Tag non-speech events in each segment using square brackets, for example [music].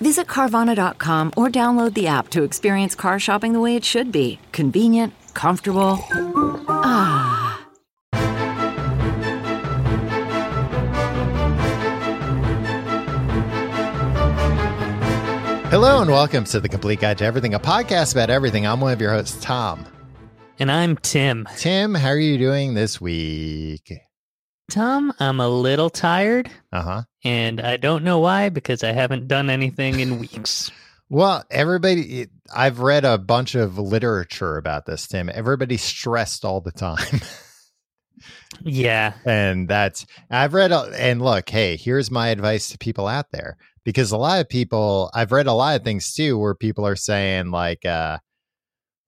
Visit Carvana.com or download the app to experience car shopping the way it should be convenient, comfortable. Ah. Hello and welcome to the Complete Guide to Everything, a podcast about everything. I'm one of your hosts, Tom. And I'm Tim. Tim, how are you doing this week? Tom, I'm a little tired. Uh huh. And I don't know why because I haven't done anything in weeks. [laughs] Well, everybody, I've read a bunch of literature about this, Tim. Everybody's stressed all the time. [laughs] yeah. And that's, I've read, and look, hey, here's my advice to people out there because a lot of people I've read a lot of things too where people are saying like uh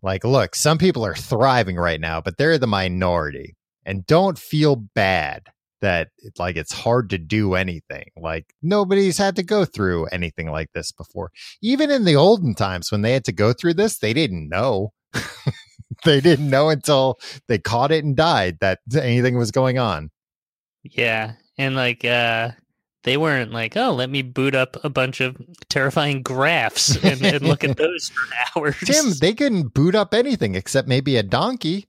like look, some people are thriving right now, but they're the minority. And don't feel bad that like it's hard to do anything. Like nobody's had to go through anything like this before. Even in the olden times when they had to go through this, they didn't know. [laughs] they didn't know until they caught it and died that anything was going on. Yeah. And like uh they weren't like, oh, let me boot up a bunch of terrifying graphs and, and look at [laughs] those for [laughs] hours. Tim, they couldn't boot up anything except maybe a donkey.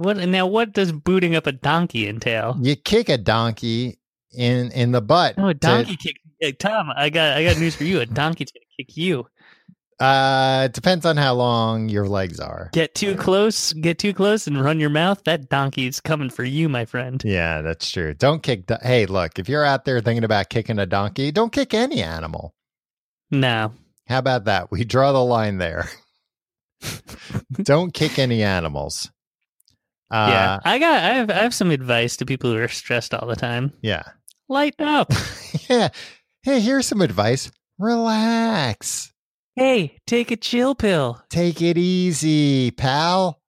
What now? What does booting up a donkey entail? You kick a donkey in in the butt. Oh, a donkey to, kick. Hey, Tom, I got I got news for you. A donkey's gonna kick you. Uh, it depends on how long your legs are. Get too close, get too close, and run your mouth. That donkey's coming for you, my friend. Yeah, that's true. Don't kick. Do- hey, look, if you're out there thinking about kicking a donkey, don't kick any animal. No. How about that? We draw the line there. [laughs] don't kick any animals. Uh, yeah, I got. I have. I have some advice to people who are stressed all the time. Yeah, lighten up. [laughs] yeah. Hey, here's some advice. Relax. Hey, take a chill pill. Take it easy, pal.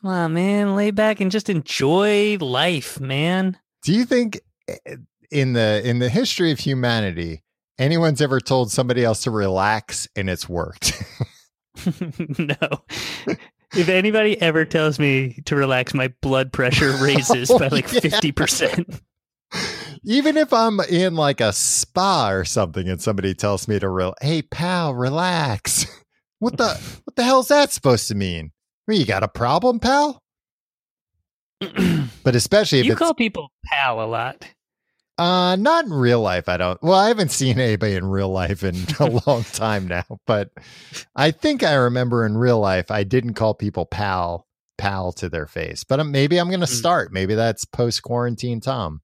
Come on, man. Lay back and just enjoy life, man. Do you think eh, in the in the history of humanity, anyone's ever told somebody else to relax and it's worked? [laughs] [laughs] no if anybody ever tells me to relax, my blood pressure [laughs] oh, raises oh, by like fifty yeah. percent. Even if I'm in like a spa or something, and somebody tells me to real, hey pal, relax. [laughs] What the what the hell's that supposed to mean? Well, you got a problem, pal? [clears throat] but especially if you call people pal a lot. Uh, not in real life. I don't. Well, I haven't seen anybody in real life in a [laughs] long time now, but I think I remember in real life I didn't call people pal pal to their face. But maybe I'm going to hmm. start. Maybe that's post quarantine Tom.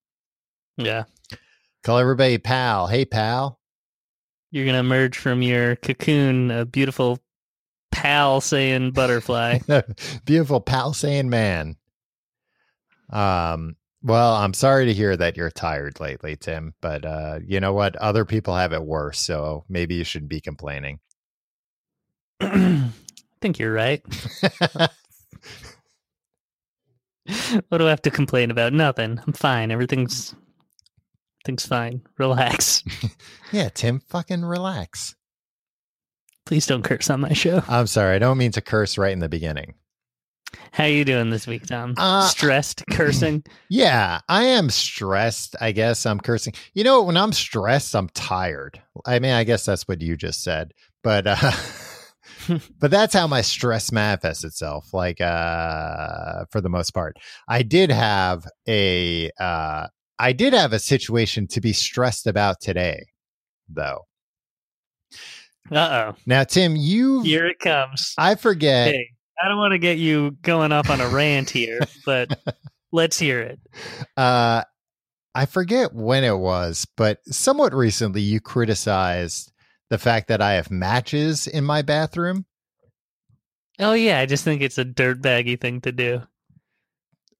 Yeah. Call everybody pal. Hey pal. You're going to emerge from your cocoon, a beautiful pal saying butterfly. [laughs] beautiful pal saying man. Um well, I'm sorry to hear that you're tired lately, Tim, but uh, you know what? Other people have it worse, so maybe you shouldn't be complaining. I [clears throat] think you're right. [laughs] what do I have to complain about? Nothing. I'm fine. Everything's everything's fine. Relax. [laughs] yeah, Tim, fucking relax. Please don't curse on my show. I'm sorry. I don't mean to curse right in the beginning. How you doing this week, Tom? Uh, stressed, [clears throat] cursing? Yeah, I am stressed. I guess I'm cursing. You know, when I'm stressed, I'm tired. I mean, I guess that's what you just said, but uh, [laughs] but that's how my stress manifests itself. Like, uh, for the most part, I did have a uh, I did have a situation to be stressed about today, though. Uh oh. Now, Tim, you here it comes. I forget. Hey I don't want to get you going off on a rant here, [laughs] but let's hear it. Uh, I forget when it was, but somewhat recently you criticized the fact that I have matches in my bathroom. Oh yeah, I just think it's a dirtbaggy thing to do.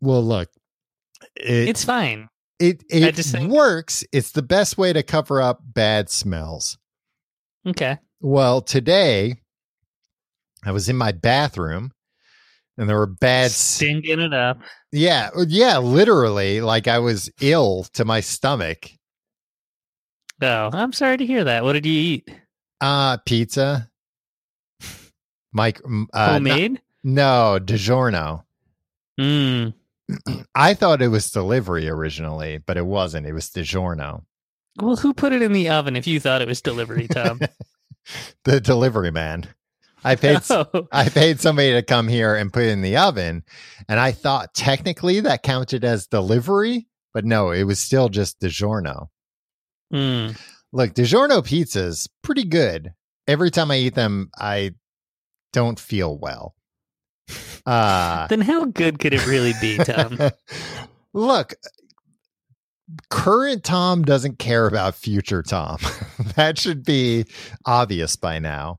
Well, look, it, it's fine. It it think... works. It's the best way to cover up bad smells. Okay. Well, today I was in my bathroom and there were bad Stinking it up. Yeah, uh, yeah, literally like I was ill to my stomach. Oh, I'm sorry to hear that. What did you eat? Uh pizza. Mike uh, no- Homemade? No, DiGiorno. Mm. [clears throat] I thought it was delivery originally, but it wasn't. It was DiGiorno. Well, who put it in the oven if you thought it was delivery, Tom? [laughs] The delivery man. I paid [laughs] oh, I paid somebody to come here and put it in the oven, and I thought technically that counted as delivery, but no, it was still just DiGiorno. mm. Look, DiGiorno pizzas pretty good. Every time I eat them, I don't feel well. Uh Then how good could it really be, Tom? [laughs] Look, current Tom doesn't care about future Tom. [laughs] that should be obvious by now.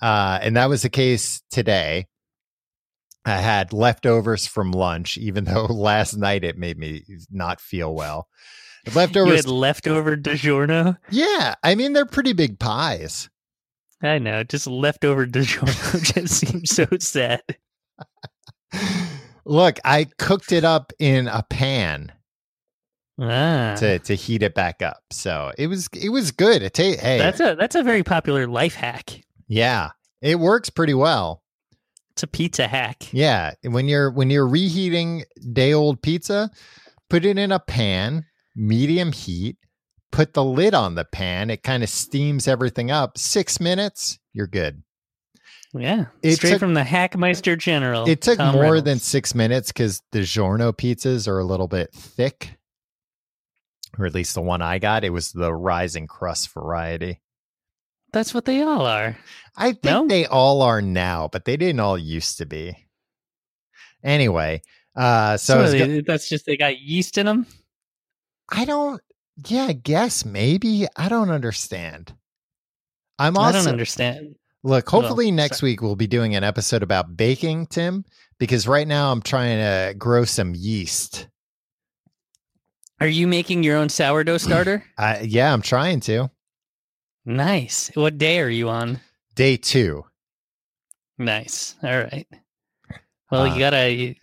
Uh, and that was the case today. I had leftovers from lunch, even [laughs] though last night it made me not feel well. you Leftovers, had leftover DiGiorno? yeah. I mean, they're pretty big pies. I know, just leftover DiGiorno [laughs] just seems so sad. [laughs] Look, I cooked it up in a pan Ah, to to heat it back up. So it was it was good. It ta- hey, that's a that's a very popular life hack. Yeah, it works pretty well. It's a pizza hack. Yeah, when you're when you're reheating day old pizza, put it in a pan, medium heat. Put the lid on the pan. It kind of steams everything up. Six minutes, you're good. Yeah, It straight took- from the Hackmeister General. It took Tom more Reynolds. than six minutes because DiGiorno pizzas are a little bit thick, or at least the one I got. It was the rising crust variety. That's what they all are. I think No? they all are now, but they didn't all used to be. Anyway, uh, so, So, go- that's just they got yeast in them. I don't. Yeah, I guess maybe I don't understand. I'm I also don't understand. look. Hopefully next week we'll be doing an episode about baking, Tim, because right now I'm trying to grow some yeast. Are you making your own sourdough [clears throat] starter? I, yeah, I'm trying to. Nice. What day are you on? Day two. Nice. All right. Well, Uh, you gotta.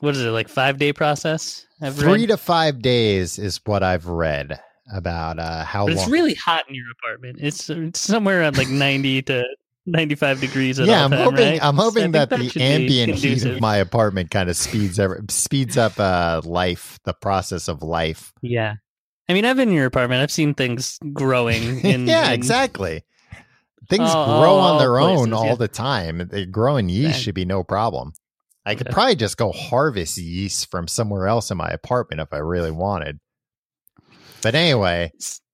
What is it like? Five day process. I've Three read? to five days is what I've read about uh, how But long. it's really hot in your apartment. It's, it's somewhere around like ninety to ninety-five degrees. At yeah, all I'm time, hoping. right? I'm hoping think that, the should be ambient heat of my apartment kind of speeds ever, speeds up uh, life, the process of life. Yeah. I mean, I've been in your apartment. I've seen things growing. [laughs] In, yeah, in- exactly. Things all- grow on their own all yeah. the time. They grow in yeast should be no problem. I could Yeah. probably just go harvest yeast from somewhere else in my apartment if I really wanted. But anyway,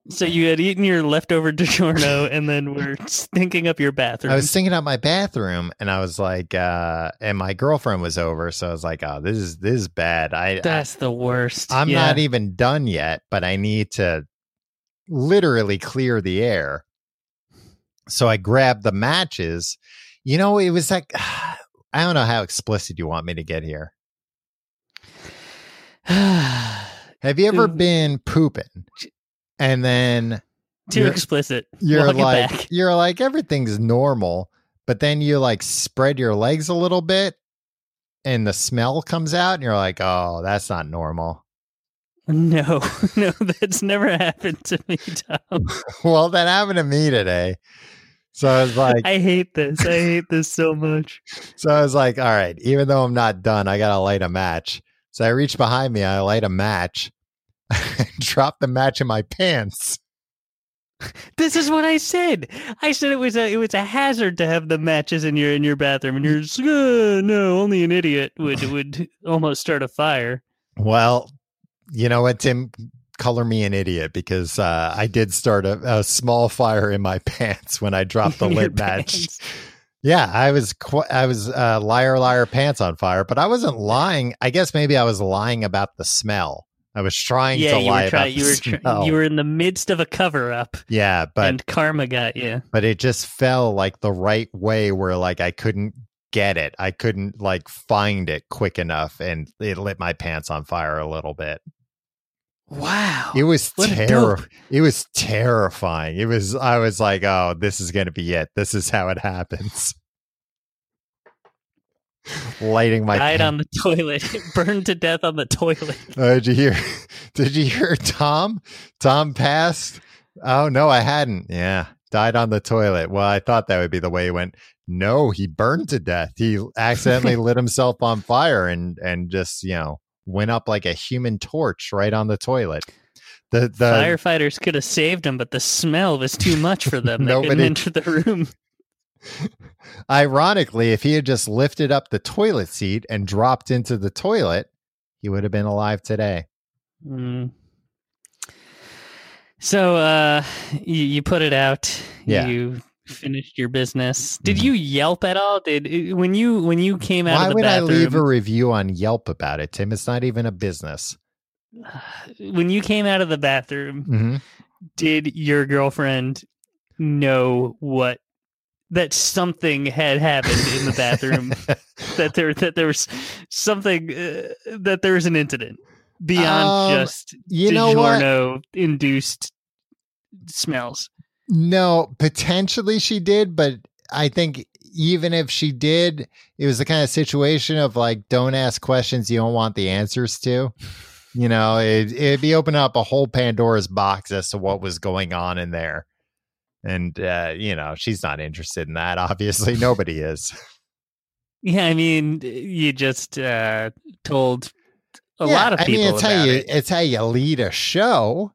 So you had eaten your leftover [laughs] DiGiorno [laughs] and then we're stinking up your bathroom. I was thinking out my bathroom and I was like, uh, and my girlfriend was over, so I was like, oh, this is this is bad. I, I That's the worst. I'm Yeah. not even done yet, but I need to literally clear the air. So I grabbed the matches. You know, it was like [sighs] I don't know how explicit you want me to get here. [sighs] Have you ever been pooping and then Too You're- explicit. you're Walk like [laughs] you're like everything's normal, but then you like spread your legs a little bit and the smell comes out and you're like, "Oh, that's not normal." No, [laughs] no, that's never happened to me, Tom. [laughs] well, that happened to me today. So I was like, I hate this. I hate this so much. so I was like, all right, even though I'm not done, I gotta light a match. So I reach behind me, I light a match, [laughs] drop the match in my pants. This is what I said. I said it was a it was a hazard to have the matches in your in your bathroom, and you're just, "Uh, no, only an idiot would [sighs] would almost start a fire. Well, you know what, Tim? Color me an idiot because uh, I did start a, a small fire in my [laughs] pants when I dropped the lit match. Yeah, I was qu- I was uh, liar liar pants on fire, but I wasn't lying. I guess maybe I was lying about the smell. I was trying Yeah, to you lie were about trying. You were try- you were in the midst of a cover up, yeah, but and karma got you. but it just fell like the right way where like I couldn't get it. I couldn't like find it quick enough and it lit my pants on fire a little bit. Wow. It was terror. It was terrifying. It was I was like, "Oh, this is going to be it. This is how it happens." Lighting my Died pen- on the toilet. [laughs] Burned to death on the toilet. [laughs] Oh, did you hear? [laughs] Did you hear Tom? Tom passed. Oh no, I hadn't. Yeah, died on the toilet. Well, I thought that would be the way he went. No, he burned to death. He accidentally lit himself on fire and and just you know went up like a human torch right on the toilet. The the Firefighters could have saved him, but the smell was too much for them. They couldn't enter the room. [laughs] ironically, if he had just lifted up the toilet seat and dropped into the toilet, he would have been alive today. Mm. So uh, you, you put it out. Yeah. You finished your business. Did Mhm. you Yelp at all? Did when you when you came out Why of the would I bathroom? leave a review on Yelp about it, Tim? It's not even a business. [sighs] when you came out of the bathroom, hmm did your girlfriend know what that something had happened in the bathroom? [laughs] that there that there was something uh, that there was an incident beyond Um, just you know what? Induced smells. No, potentially she did, but I think even if she did, it was the kind of situation of like, don't ask questions you don't want the answers to. You know, it, it'd be opening up a whole Pandora's box as to what was going on in there. And, uh, you know, she's not interested in that. Obviously, nobody is. Yeah, I mean, you just uh, told a Yeah, lot of people I mean, it's how you it. it's how you lead a show.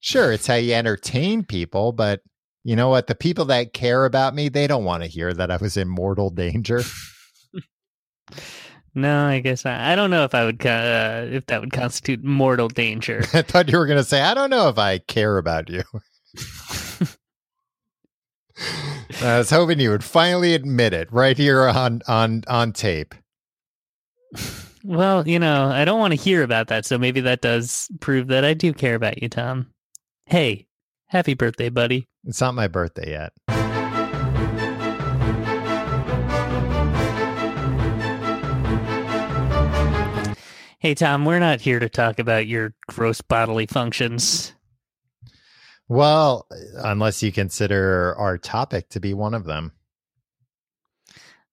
Sure, it's how you entertain people, but you know what? The people that care about me, they don't want to hear that I was in mortal danger. [laughs] No, I guess I, I don't know if I would uh, if that would constitute mortal danger. [laughs] I thought you were going to say, I don't know if I care about you. [laughs] I was hoping you would finally admit it right here on on on tape. well, you know, I don't want to hear about that, so maybe that does prove that I do care about you, Tom. Hey, happy birthday, buddy. It's not my birthday yet. Hey, Tom, we're not here to talk about your gross bodily functions. Well, unless you consider our topic to be one of them.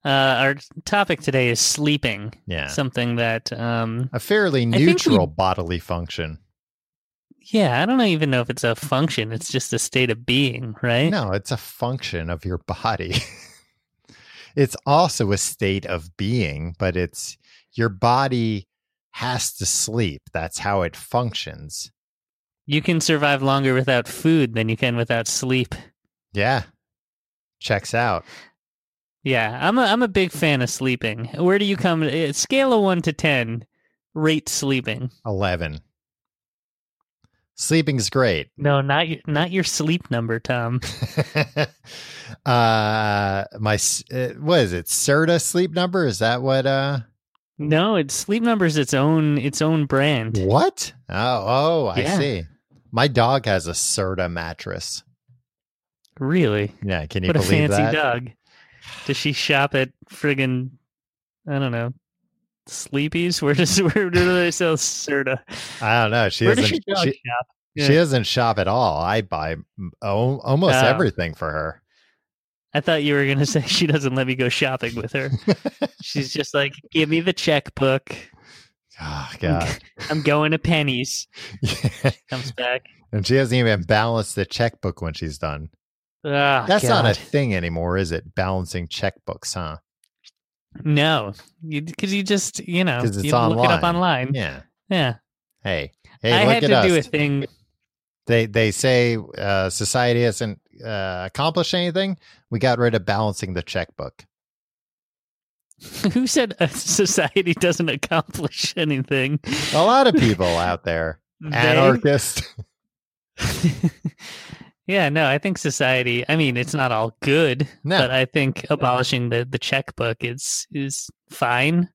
Uh, our topic today is sleeping, Yeah. something that, um, A fairly think we- neutral bodily function. yeah, I don't even know if it's a function. It's just a state of being, right? No, it's a function of your body. [laughs] it's also a state of being, but it's your body has to sleep. That's how it functions. You can survive longer without food than you can without sleep. Yeah. Checks out. Yeah, I'm a I'm a big fan of sleeping. Where do you come? uh, Scale of one to ten, rate sleeping. 11. Sleeping's great. No, not your not your sleep number, Tom. [laughs] uh my uh, what is it? Serta sleep number? Is that what uh No, it's sleep number's its own its own brand. what? Oh, oh, I Yeah. see. My dog has a Serta mattress. Really? Yeah, can you What a fancy that? dog. Does she shop at friggin' I don't know. Sleepy's? Where does [laughs] where do they sell Serta? I don't know. She Where doesn't does dog she, shop? she doesn't shop at all. I buy almost Oh. everything for her. I thought you were gonna [laughs] say she doesn't let me go shopping with her. [laughs] She's just like, give me the checkbook. Oh god. [laughs] I'm going to pennies. Yeah. [laughs] Comes back. And she hasn't even balanced the checkbook when she's done. Ah, That's not a thing anymore, is it? Balancing checkbooks, huh? no, because you, just you know it's you look it up online. online. Yeah. Yeah, Hey, hey, I look had at to us. do a thing. They they say uh, society hasn't uh, accomplished anything. We got rid of balancing the checkbook. Who said a society doesn't accomplish anything? A lot of people out there, They- anarchists. [laughs] yeah, no, I think society. I mean, it's not all good, No. but I think abolishing the the checkbook is is fine.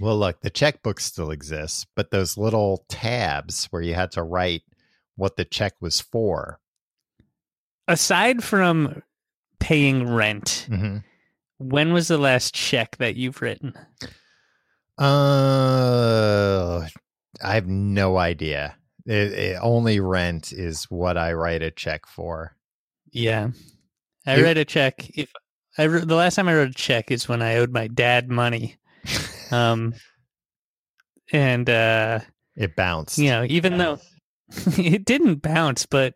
Well, look, the checkbook still exists, but those little tabs where you had to write what the check was for. Aside from paying rent, Mm-hmm. When was the last check that you've written? Uh, I have no idea. It, it, only rent is what I write a check for. Yeah, I read a check. If I the last time I wrote a check is when I owed my dad money, [laughs] Um, and uh, It bounced. you know, even though [laughs] it didn't bounce, but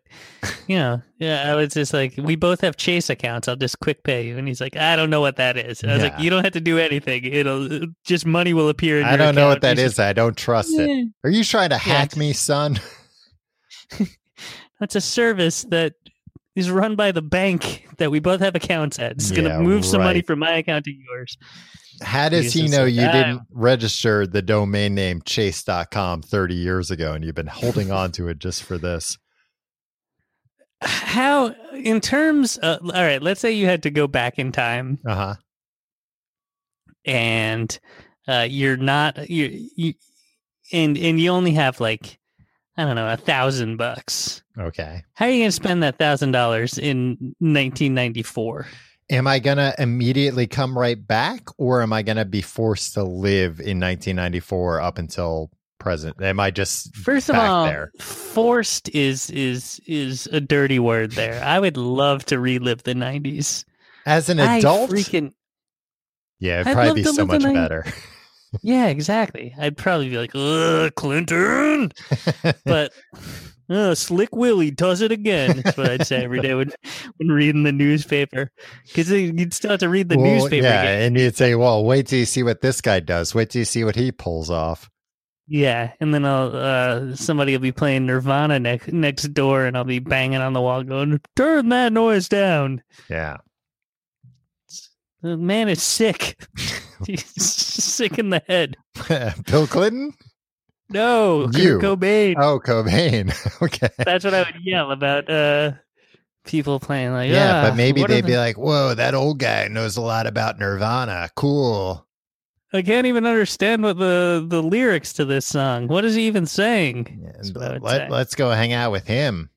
you know, yeah, I was just like, we both have Chase accounts. I'll just quick pay you. And he's like, I don't know what that is. And I was Yeah. like, you don't have to do anything. It'll just money will appear. In I don't know what account." that He's is. I don't trust it. "Eh, Are you trying to Yeah, hack me, son? [laughs] [laughs] That's a service that is run by the bank that we both have accounts at. It's going to move some money from my account to yours. How does he know you didn't register the domain name chase.com 30 years ago and you've been holding on to it just for this? How, in terms of, all right, let's say you had to go back in time Uh huh. and uh, you're not, you, you, and, and you only have like, I don't know, a thousand bucks. Okay. How are you going to spend that thousand dollars in 1994? Am I going to immediately come right back or am I going to be forced to live in 1994 up until present? Am I just First of all, there? forced is is is a dirty word there. I would love to relive the 90s. As an I adult? freaking yeah, it'd I'd probably be so much better. Yeah, exactly. I'd probably be like, Clinton. [laughs] But uh, Slick Willie does it again. That's what I'd say every day when, when reading the newspaper. Because you'd still have to read the Well, newspaper Yeah, again. and you'd say, well, wait till you see what this guy does. Wait till you see what he pulls off. Yeah, and then I'll uh, somebody will be playing Nirvana next next door, and I'll be banging on the wall, going, "Turn that noise down." Yeah. The man is sick. [laughs] He's sick in the head. [laughs] Bill Clinton? No, You. Cobain. Oh, Cobain. [laughs] okay. That's what I would yell about uh, people playing like. Yeah, "Ah, but maybe they'd be the-" like, whoa, that old guy knows a lot about Nirvana. Cool. I can't even understand what the the lyrics to this song. What is he even saying? Yeah, That's and what I would let, let's go hang out with him.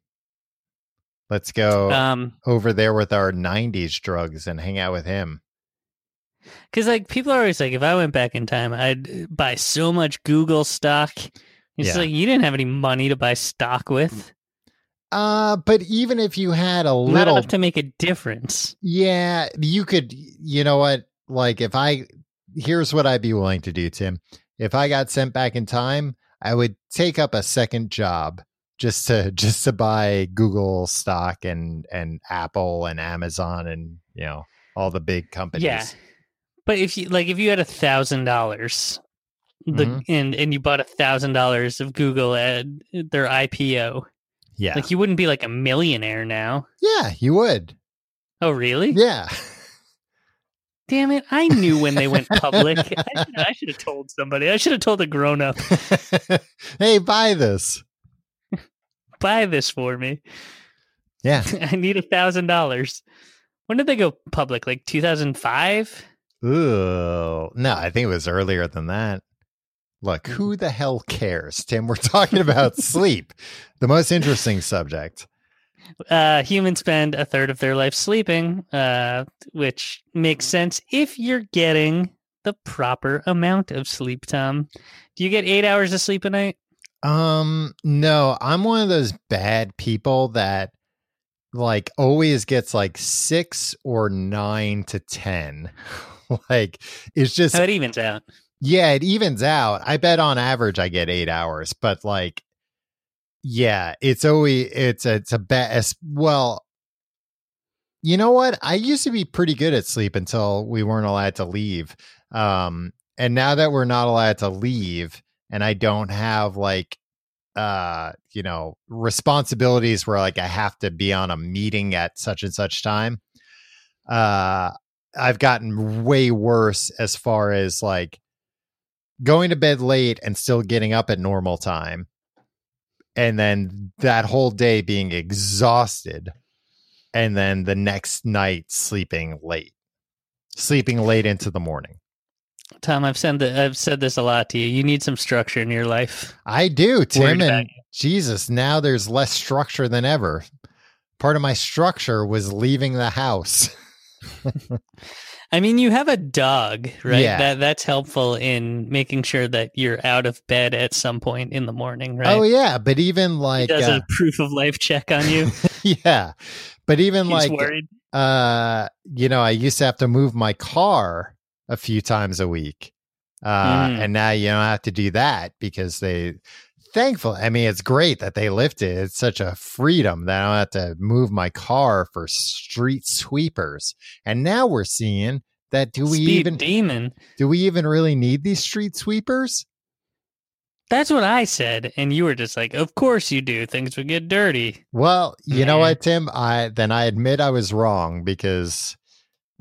Let's go Um, over there with our 90s drugs and hang out with him. Because like people are always like, if I went back in time, I'd buy so much Google stock. It's Yeah. like you didn't have any money to buy stock with. Uh, but even if you had a Not little enough to make a difference. Yeah, you could. You know what? Like, if I here's what I'd be willing to do, Tim. If I got sent back in time, I would take up a second job just to [laughs] just to buy Google stock and and Apple and Amazon and you know all the big companies. Yeah. But if you like, if you had a thousand dollars, the Mhm. and and you bought a thousand dollars of Google at their IPO, yeah, like you wouldn't be like a millionaire now. yeah. You would. Oh, really? Yeah. [laughs] Damn it! I knew when they went public. I should, I should have told somebody. I should have told a grown up. [laughs] hey, buy this. [laughs] Buy this for me. Yeah. I need a thousand dollars. When did they go public? Like two thousand five? Ooh. No, I think it was earlier than that. Look, Mm-hmm. who the hell cares, Tim? We're talking about [laughs] sleep, the most interesting subject. Uh, humans spend a third of their life sleeping, uh, which makes sense if you're getting the proper amount of sleep. Tom, do you get eight hours of sleep a night? Um, no, I'm one of those bad people that like always gets like six or nine to 10. [laughs] like it's just, How it evens out. yeah, it evens out. I bet on average I get eight hours, but like, yeah, it's always, it's a, it's a bad, well, you know what? I used to be pretty good at sleep until we weren't allowed to leave. Um, and now that we're not allowed to leave and I don't have like uh you know responsibilities where like I have to be on a meeting at such and such time uh I've gotten way worse as far as like going to bed late and still getting up at normal time and then that whole day being exhausted and then the next night sleeping late sleeping late into the morning Tom, I've said that I've said this a lot to you. You need some structure in your life. I do, Tim, and Jesus, now there's less structure than ever. Part of my structure was leaving the house. [laughs] I mean, you have a dog, right? Yeah. That that's helpful in making sure that you're out of bed at some point in the morning, right? Oh yeah, but even He like does uh, a proof of life check on you. [laughs] yeah, but even He's like worried. uh, you know, I used to have to move my car a few times a week, Uh, Mhm. And now you don't have to do that because they, thankful. I mean, it's great that they lifted. It's such a freedom that I don't have to move my car for street sweepers. And now we're seeing that do we Speed even demon? do we even really need these street sweepers? That's what I said, and you were just like, "Of course you do. Things would get dirty." Well, you know what, Tim? I then I admit I was wrong because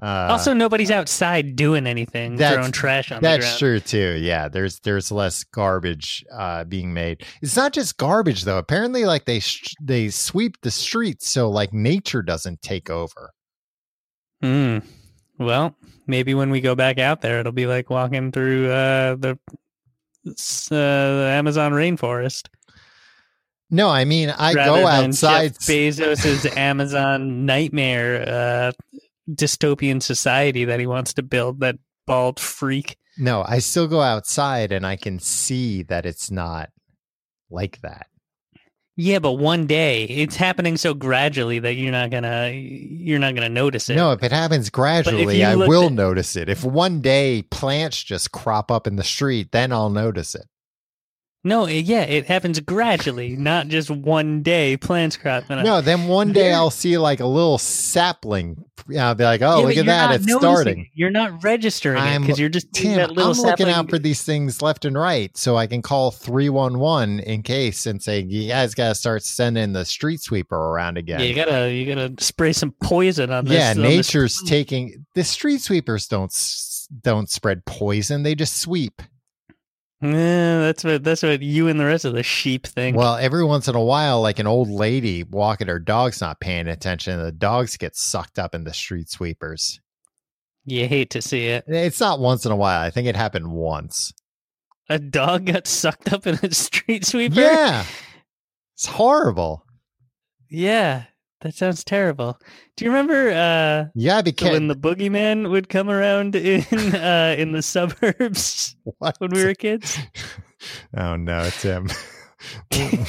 uh, also, nobody's outside doing anything, throwing trash on the That's true too. Yeah, there's there's less garbage uh, being made. It's not just garbage though. Apparently, like they sh- they sweep the streets so like nature doesn't take over. Hmm. Well, maybe when we go back out there, it'll be like walking through uh, the uh, the Amazon rainforest. No, I mean I rather go outside. Jeff Bezos's [laughs] Amazon nightmare uh, dystopian society that he wants to build. That bald freak. no, I still go outside and I can see that it's not like that. Yeah, but one day it's happening so gradually that you're not gonna you're not gonna notice it. No, if it happens gradually, I will at- notice it. If one day plants just crop up in the street, then I'll notice it. No, it- yeah, it happens gradually, not just one day. Plants cropping up. No, then one day I'll see like a little sapling. I'll be like, oh, Yeah, look at that. It's starting. it. You're not registering it I'm- because you're just Tim, that little I'm looking out for these things left and right so I can call 311 in case and say, you guys got to start sending the street sweeper around again. Yeah, you gotta you gotta spray some poison on this. Yeah, on this- nature's taking the street sweepers don't don't spread poison; they just sweep. Yeah, that's what that's what you and the rest of the sheep think. Well, every once in a while, like an old lady walking her dog's not paying attention, and the dogs get sucked up in the street sweepers. you hate to see it. It's not once in a while. I think it happened once. A dog got sucked up in a [laughs] street sweeper. Yeah, it's horrible. yeah, that sounds terrible. Do you remember uh, Yeah, when the boogeyman would come around in [laughs] uh, in the suburbs [laughs] what? when we were kids? [laughs] Oh no, Tim.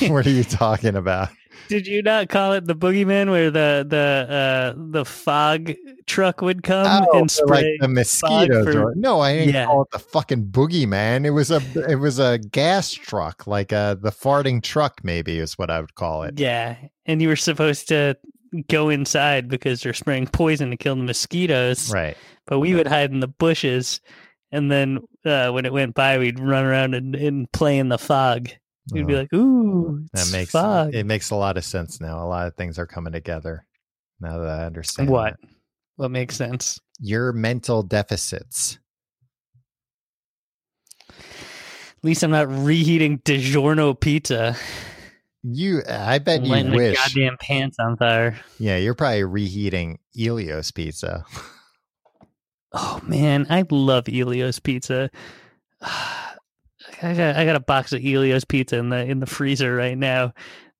what are you talking about? Did you not call it the boogeyman, where the the uh, the fog truck would come Oh, and for, like spray? the mosquitoes. for- or, no, I didn't Yeah. call it the fucking boogeyman. It was a it was a gas truck, like uh the farting truck. Maybe is what I would call it. Yeah, and you were supposed to go inside because they're spraying poison to kill the mosquitoes. Right. But we would hide in the bushes, and then uh, when it went by, we'd run around and, and play in the fog. We'd be like, "Ooh, that it's makes fog." it makes a lot of sense now. A lot of things are coming together now that I understand. What? that. What makes sense? Your mental deficits. At least I'm not reheating DiGiorno pizza. You, I bet you wish. goddamn pants on fire. Yeah, you're probably reheating Ellio's pizza. Oh man, I love Ellio's pizza. [sighs] [sighs] I got I got a box of Ellio's pizza in the in the freezer right now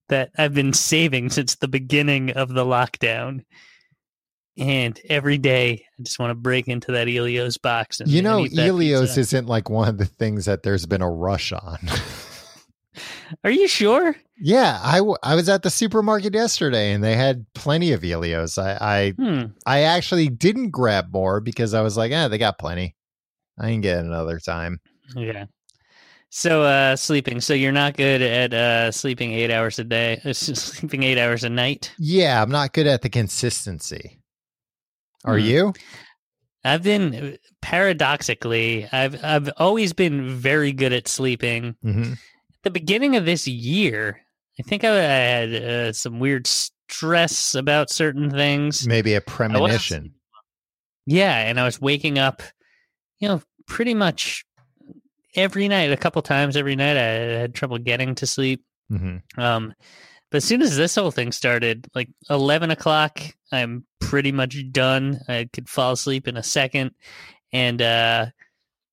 that I've been saving since the beginning of the lockdown. And every day I just want to break into that Ellio's box and You know, that Ellio's isn't like one of the things that there's been a rush on. Are you sure? yeah, I, w- I was at the supermarket yesterday and they had plenty of Ellio's. I, I Hmm. I actually didn't grab more because I was like, eh, they got plenty. I can get another time. Yeah. So uh sleeping. So you're not good at uh sleeping 8 hours a day. uh, [laughs] sleeping 8 hours a night. Yeah, I'm not good at the consistency. Are Hmm. you? I've been paradoxically, I've I've always been very good at sleeping. hmm the beginning of this year, I think I, I had uh, some weird stress about certain things. Maybe a premonition. well. Yeah, and I was waking up, you know, pretty much every night, a couple times every night. I had trouble getting to sleep. hmm Um, but as soon as this whole thing started, like eleven o'clock, I'm pretty much done. I could fall asleep in a second, and uh,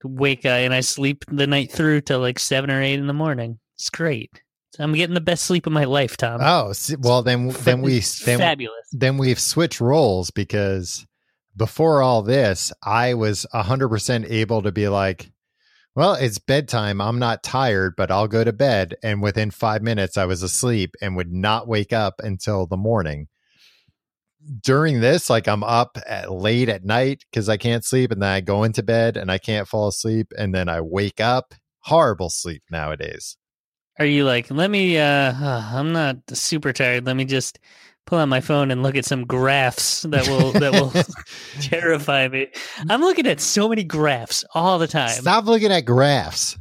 wake uh, and I sleep the night through till like seven or eight in the morning. It's great. I'm getting the best sleep of my life, Tom. Oh, well then then we then, fabulous. then we've switched roles because before all this, I was 100% able to be like, well, it's bedtime. I'm not tired, but I'll go to bed. And within five minutes, I was asleep and would not wake up until the morning. during this, like I'm up at late at night because I can't sleep, and then I go into bed and I can't fall asleep, and then I wake up. Horrible sleep nowadays. Are you like, let me, uh, [sighs] I'm not super tired. Let me just pull out my phone and look at some graphs that will, that will [laughs] [laughs] terrify me. I'm looking at so many graphs all the time. Stop looking at graphs.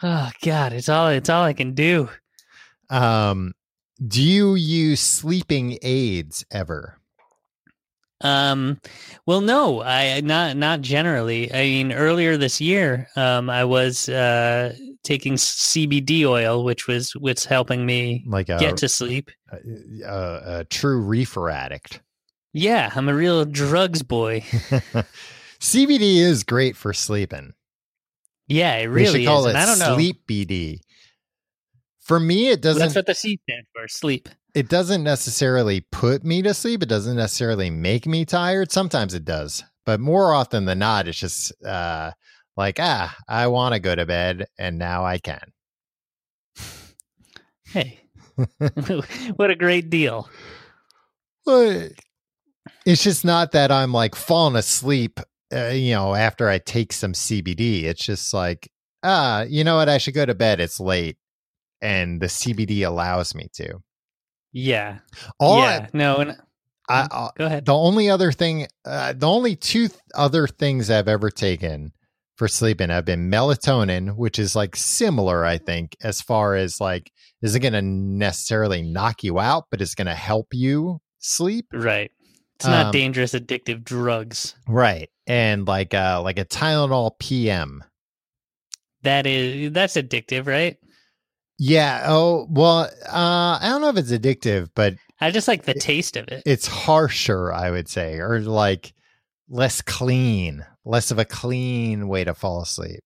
Oh God, it's all, it's all I can do. Um, do you use sleeping aids ever? Um, well, no, I not not generally. I mean, earlier this year, um, I was uh taking CBD oil, which was what's helping me Like a, get to sleep. a, a, a true reefer addict. Yeah, I'm a real drugs boy. [laughs] CBD is great for sleeping. Yeah, it we should really call is. it I don't know. sleep BD. For me, it doesn't. That's what the C stands for. Sleep. it doesn't necessarily put me to sleep. It doesn't necessarily make me tired. Sometimes it does, but more often than not, it's just uh, like ah, I want to go to bed, and now I can. Hey, [laughs] [laughs] what a great deal. But it's just not that I'm like falling asleep, uh, you know, after I take some CBD. It's just like, ah, you know what? I should go to bed. It's late. And the CBD allows me to. Yeah. All yeah. no. And I, I, go ahead. the only other thing, uh, the only two th- other things I've ever taken for sleeping have been melatonin, which is like similar, I think, as far as like, isn't going to necessarily knock you out, but it's going to help you sleep. Right. It's not Um, dangerous, addictive drugs. Right. And like uh like a Tylenol PM. That is that's addictive, right? Yeah. Oh, well, uh I don't know if it's addictive, but I just like the taste of it. it's harsher, I would say, or like less clean, less of a clean way to fall asleep.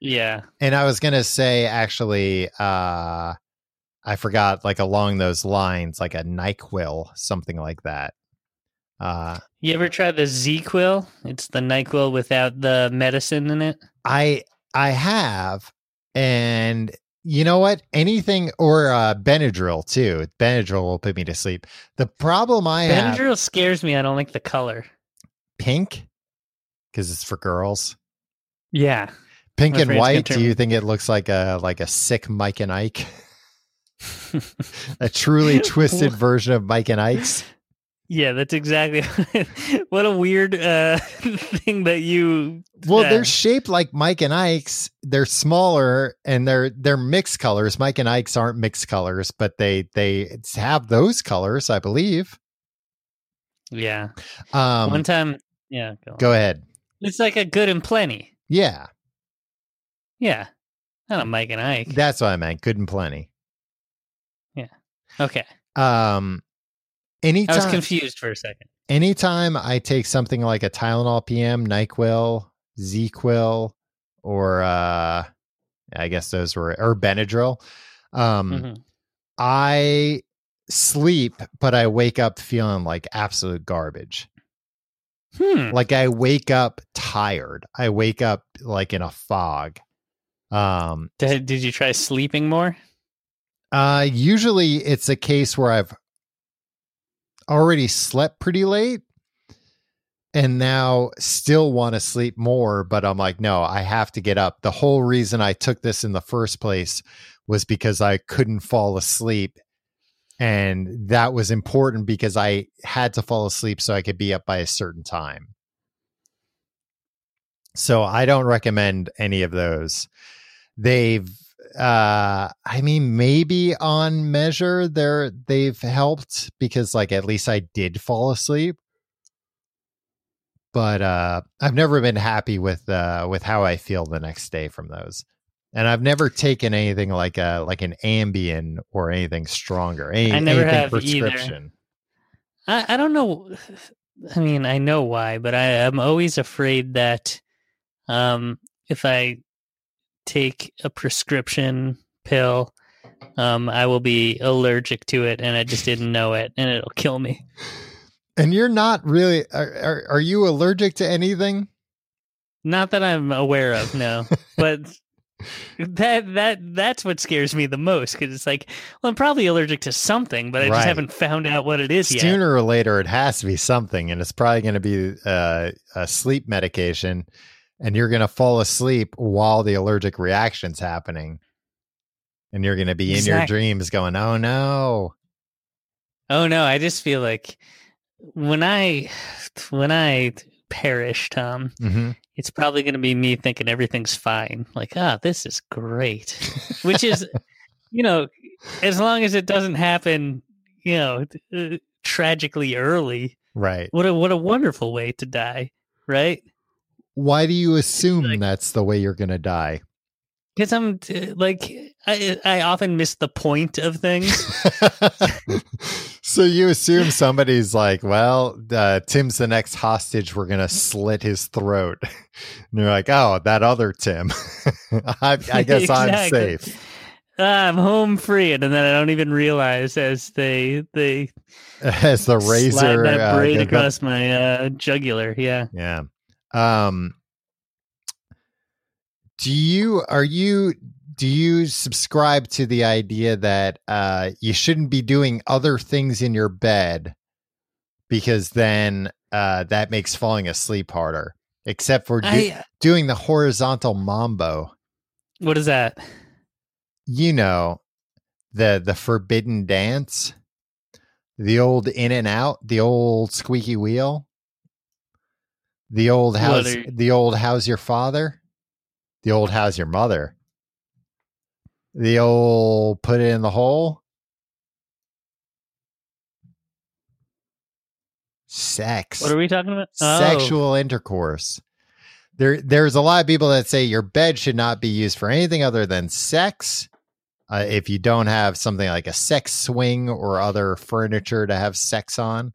Yeah. And I was going to say actually uh I forgot like along those lines like a NyQuil, something like that. Uh You ever try the ZzzQuil? It's the NyQuil without the medicine in it. I I have, and you know what? Anything or uh, Benadryl too. Benadryl will put me to sleep. The problem I have Benadryl scares me. I don't like the color. pink because it's for girls. Yeah. Pink and white. Do you think it looks like a like a sick Mike and Ike? [laughs] a truly twisted version of Mike and Ike's. Yeah, that's exactly [laughs] what a weird uh, [laughs] thing that you. Well, uh, they're shaped like Mike and Ike's. They're smaller and they're they're mixed colors. Mike and Ike's aren't mixed colors, but they they have those colors, I believe. yeah. Um, One time, yeah. Go, go ahead. It's like a good and plenty. Yeah, Yeah, not a Mike and Ike. that's what I meant. Good and plenty. Yeah. Okay, Um, any I was confused for a second. anytime I take something like a Tylenol PM, Nyquil, ZzzQuil, or uh, I guess those were or Benadryl. Um, Mhm. I sleep, but I wake up feeling like absolute garbage. Hmm. Like I wake up tired. I wake up like in a fog. Um, Did, did you try sleeping more? uh, usually it's a case where I've already slept pretty late and now still want to sleep more, but I'm like, no, I have to get up. The whole reason I took this in the first place was because I couldn't fall asleep. And that was important because I had to fall asleep so I could be up by a certain time. So I don't recommend any of those. They've uh I mean maybe on measure they're they've helped because like at least I did fall asleep. But uh I've never been happy with uh with how I feel the next day from those. And I've never taken anything like a like an Ambien or anything stronger. Any, I never have either. prescription. I, I don't know. [sighs] I mean, I know why, but I am always afraid that um, if I take a prescription pill, um, I will be allergic to it, and I just didn't know it, and it'll kill me. And you're not really are, are, are you allergic to anything? Not that I'm aware of, no. but that that that's what scares me the most because it's like, well, I'm probably allergic to something, but I Right. just haven't found out what it is yet. Sooner or later, it has to be something, and it's probably going to be uh, a sleep medication, and you're going to fall asleep while the allergic reaction's happening, and you're going to be in your dreams going, "Oh no!" Oh no, I just feel like when I [sighs] when I perish, Tom, hmm it's probably going to be me thinking everything's fine. Like, ah, this is great. Which is, [laughs] you know, as long as it doesn't happen, you know, uh, tragically early. Right. What a what a wonderful way to die, right? Why do you assume like- that's the way you're going to die? Because I'm uh, like I I often miss the point of things. [laughs] so you assume somebody's like, well, uh, Tim's the next hostage. We're gonna slit his throat. And you're like, oh, that other Tim. [laughs] I, I guess I'm safe. I'm home free, and then I don't even realize as they they [laughs] As the slide razor, that uh, braid up- across my uh, jugular. Yeah. yeah. Um. Do you are you do you subscribe to the idea that uh you shouldn't be doing other things in your bed because then uh that makes falling asleep harder except for do- I, doing the horizontal mambo? What is that? you know the the forbidden dance? The old in and out? The old squeaky wheel? The old house you- the old how's your father the old how's your mother the old put it in the hole sex What are we talking about? Oh, sexual intercourse. There, there's a lot of people that say your bed should not be used for anything other than sex. Uh, if you don't have something like a sex swing or other furniture to have sex on,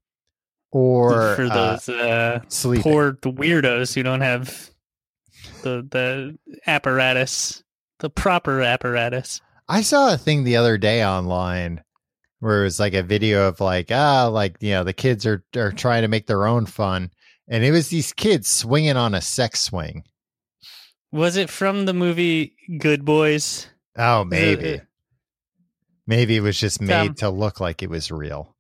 or for uh, those uh, sleeping. poor weirdos who don't have the the apparatus, the proper apparatus. I saw a thing the other day online where it was like a video of like ah like you know the kids are are trying to make their own fun, and it was these kids swinging on a sex swing. Was it from the movie Good Boys? Oh, Is it- maybe. Maybe it was just made Tom- to look like it was real.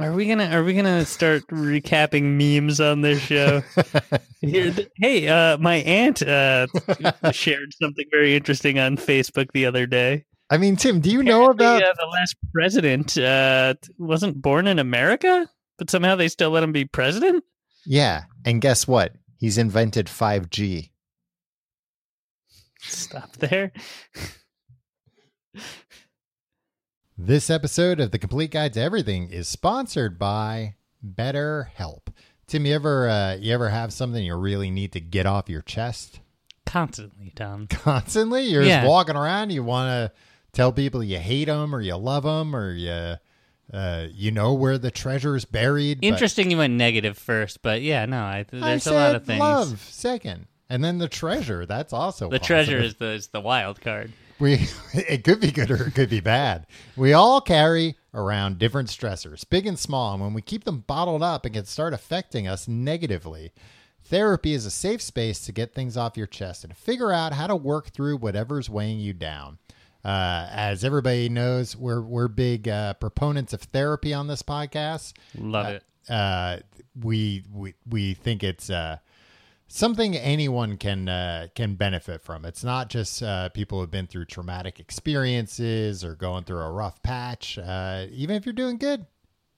Are we gonna Are we gonna start recapping memes on this show? [laughs] Here, hey, uh, my aunt uh, [laughs] shared something very interesting on Facebook the other day. I mean, Tim, do you know about? Uh, the last president uh, wasn't born in America, but somehow they still let him be president? Yeah, and guess what? He's invented 5G. Stop there. [laughs] This episode of the Complete Guide to Everything is sponsored by BetterHelp. Tim, you ever uh, you ever have something you really need to get off your chest Constantly, Tom. [laughs] constantly? You're Yeah. just walking around. You want to tell people you hate them or you love them or you uh, you know where the treasure is buried. Interesting, you went negative first, but yeah, no, I, I there's a lot of things. love second, and then the treasure. That's also The positive. treasure is the is the wild card. We [laughs] it could be good or it could be bad. We all carry around different stressors, big and small, and when we keep them bottled up, it can start affecting us negatively. Therapy is a safe space to get things off your chest and figure out how to work through whatever's weighing you down. Uh, as everybody knows, we're we're big uh, proponents of therapy on this podcast Love it. uh, we we we think it's uh, something anyone can uh, can benefit from. It's not just uh, people who've been through traumatic experiences or going through a rough patch. Uh, even if you're doing good,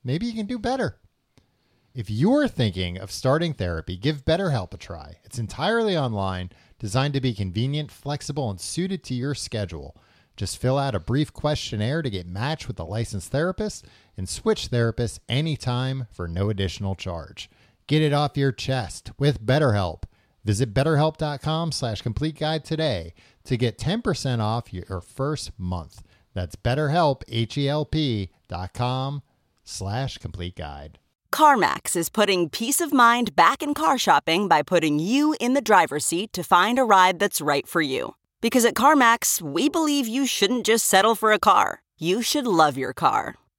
maybe you can do better. If you're thinking of starting therapy, give BetterHelp a try. It's entirely online, designed to be convenient, flexible, and suited to your schedule. Just fill out a brief questionnaire to get matched with a licensed therapist and switch therapists anytime for no additional charge. Get it off your chest with BetterHelp. Visit betterhelp.com slash complete guide today to get 10% off your first month. That's betterhelp, H-E-L-P dot com slash complete guide. CarMax is putting peace of mind back in car shopping by putting you in the driver's seat to find a ride that's right for you. Because at CarMax, we believe you shouldn't just settle for a car, you should love your car.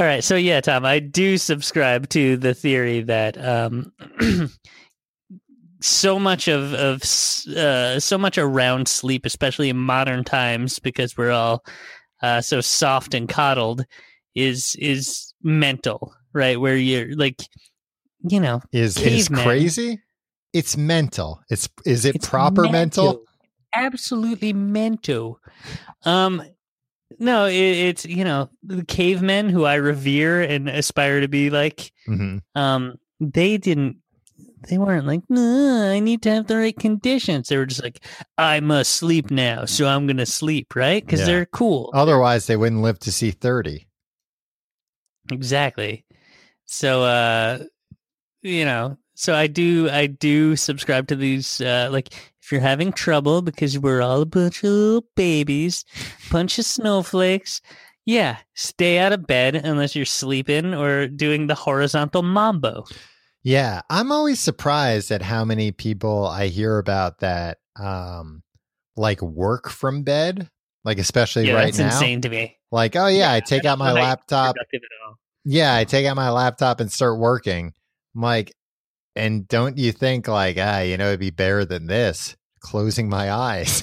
All right, so yeah, Tom, I do subscribe to the theory that um, [clears throat] so much of of uh, so much around sleep, especially in modern times, because we're all uh, so soft and coddled, is is mental, right? Where you're like, you know, Is is crazy? It's mental. It's is it It's proper mental? Absolutely mental. Um, no, it, it's you know the cavemen who I revere and aspire to be like. hmm Um, they didn't. They weren't like, no, I need to have the right conditions. They were just like, I must sleep now, so I'm gonna sleep, right? Because Yeah. they're cool. Otherwise, they wouldn't live to see thirty. Exactly. So uh you know, so I do I do subscribe to these uh like if you're having trouble because we're all a bunch of little babies, bunch of snowflakes, yeah, stay out of bed unless you're sleeping or doing the horizontal mambo. Yeah, I'm always surprised at how many people I hear about that um like work from bed, like especially yeah, right that's now. insane to me. Like, oh yeah, I take out my laptop. productive at all. Yeah, I take out my laptop and start working. I'm like, and don't you think like, ah, you know, it'd be better than this, closing my eyes.